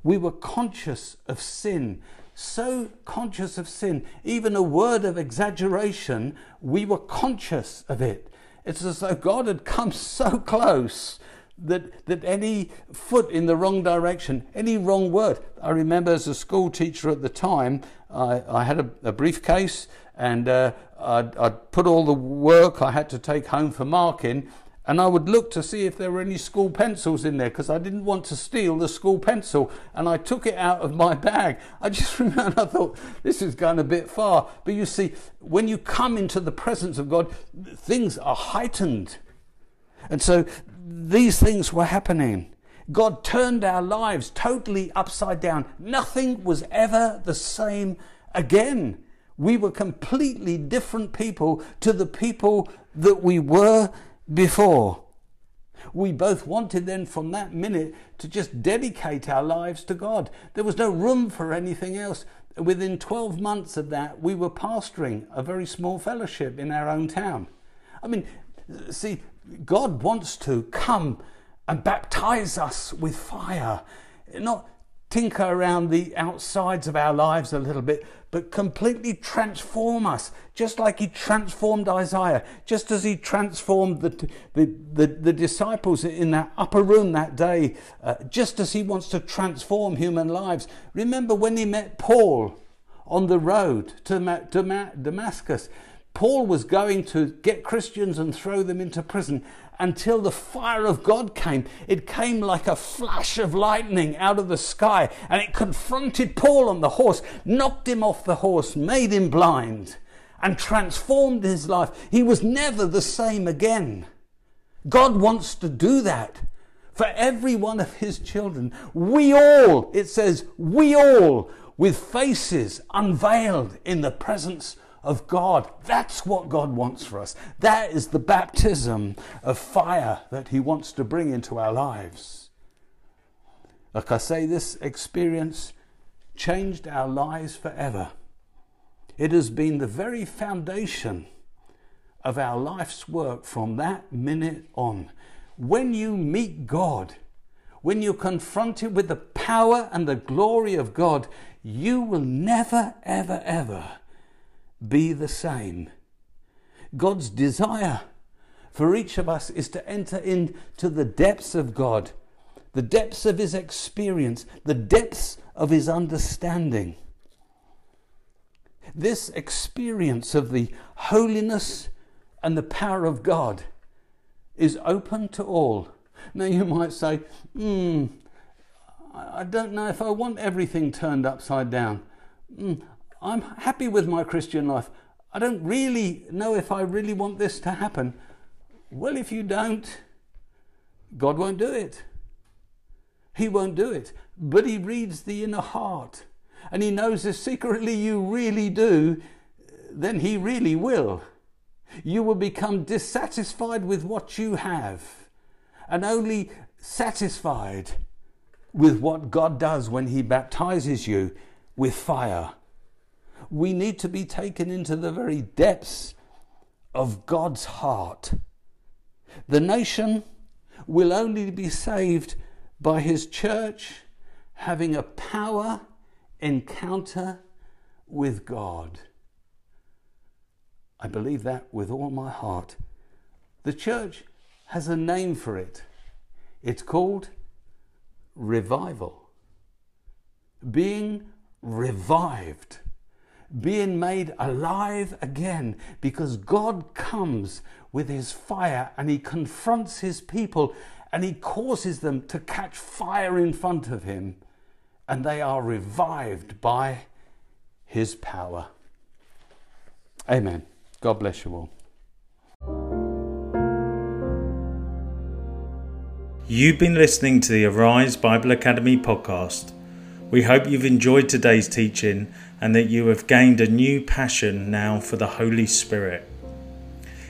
We were conscious of sin so conscious of sin, even a word of exaggeration, we were conscious of it. It's as though God had come so close that, that any foot in the wrong direction, any wrong word. I remember as a school teacher at the time, I, I had a, a briefcase and uh, I'd, I'd put all the work I had to take home for marking and I would look to see if there were any school pencils in there because I didn't want to steal the school pencil. And I took it out of my bag. I just remember, I thought, this is going a bit far. But you see, when you come into the presence of God, things are heightened. And so these things were happening. God turned our lives totally upside down. Nothing was ever the same again. We were completely different people to the people that we were before. We both wanted then from that minute to just dedicate our lives to God. There was no room for anything else. Within 12 months of that, we were pastoring a very small fellowship in our own town. I mean, see, God wants to come and baptize us with fire, not tinker around the outsides of our lives a little bit, but completely transform us, just like he transformed Isaiah, just as he transformed the, the, the, the disciples in that upper room that day, uh, just as he wants to transform human lives. Remember when he met Paul on the road to Damascus? Paul was going to get Christians and throw them into prison until the fire of God came. It came like a flash of lightning out of the sky and it confronted Paul on the horse, knocked him off the horse, made him blind, and transformed his life. He was never the same again. God wants to do that for every one of his children. We all, it says, we all with faces unveiled in the presence of God. That's what God wants for us. That is the baptism of fire that He wants to bring into our lives. Like I say, this experience changed our lives forever. It has been the very foundation of our life's work from that minute on. When you meet God, when you're confronted with the power and the glory of God, you will never, ever, ever be the same. God's desire for each of us is to enter into the depths of God, the depths of His experience, the depths of His understanding. This experience of the holiness and the power of God is open to all. Now you might say, hmm, I don't know if I want everything turned upside down. Mm, I'm happy with my Christian life. I don't really know if I really want this to happen. Well, if you don't, God won't do it. He won't do it. But He reads the inner heart. And He knows if secretly you really do, then He really will. You will become dissatisfied with what you have and only satisfied with what God does when He baptizes you with fire. We need to be taken into the very depths of God's heart. The nation will only be saved by His church having a power encounter with God. I believe that with all my heart. The church has a name for it. It's called revival, being revived, being made alive again, because God comes with his fire and he confronts his people and he causes them to catch fire in front of him, and they are revived by his power. Amen. God bless you all. You've been listening to the Arise Bible Academy podcast. We hope you've enjoyed today's teaching and that you have gained a new passion now for the Holy Spirit.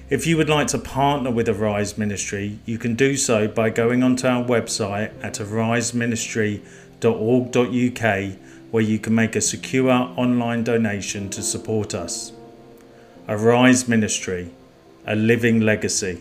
If you would like to partner with Arise Ministry, you can do so by going onto our website at ariseministry.org.uk where you can make a secure online donation to support us. Arise Ministry, a living legacy.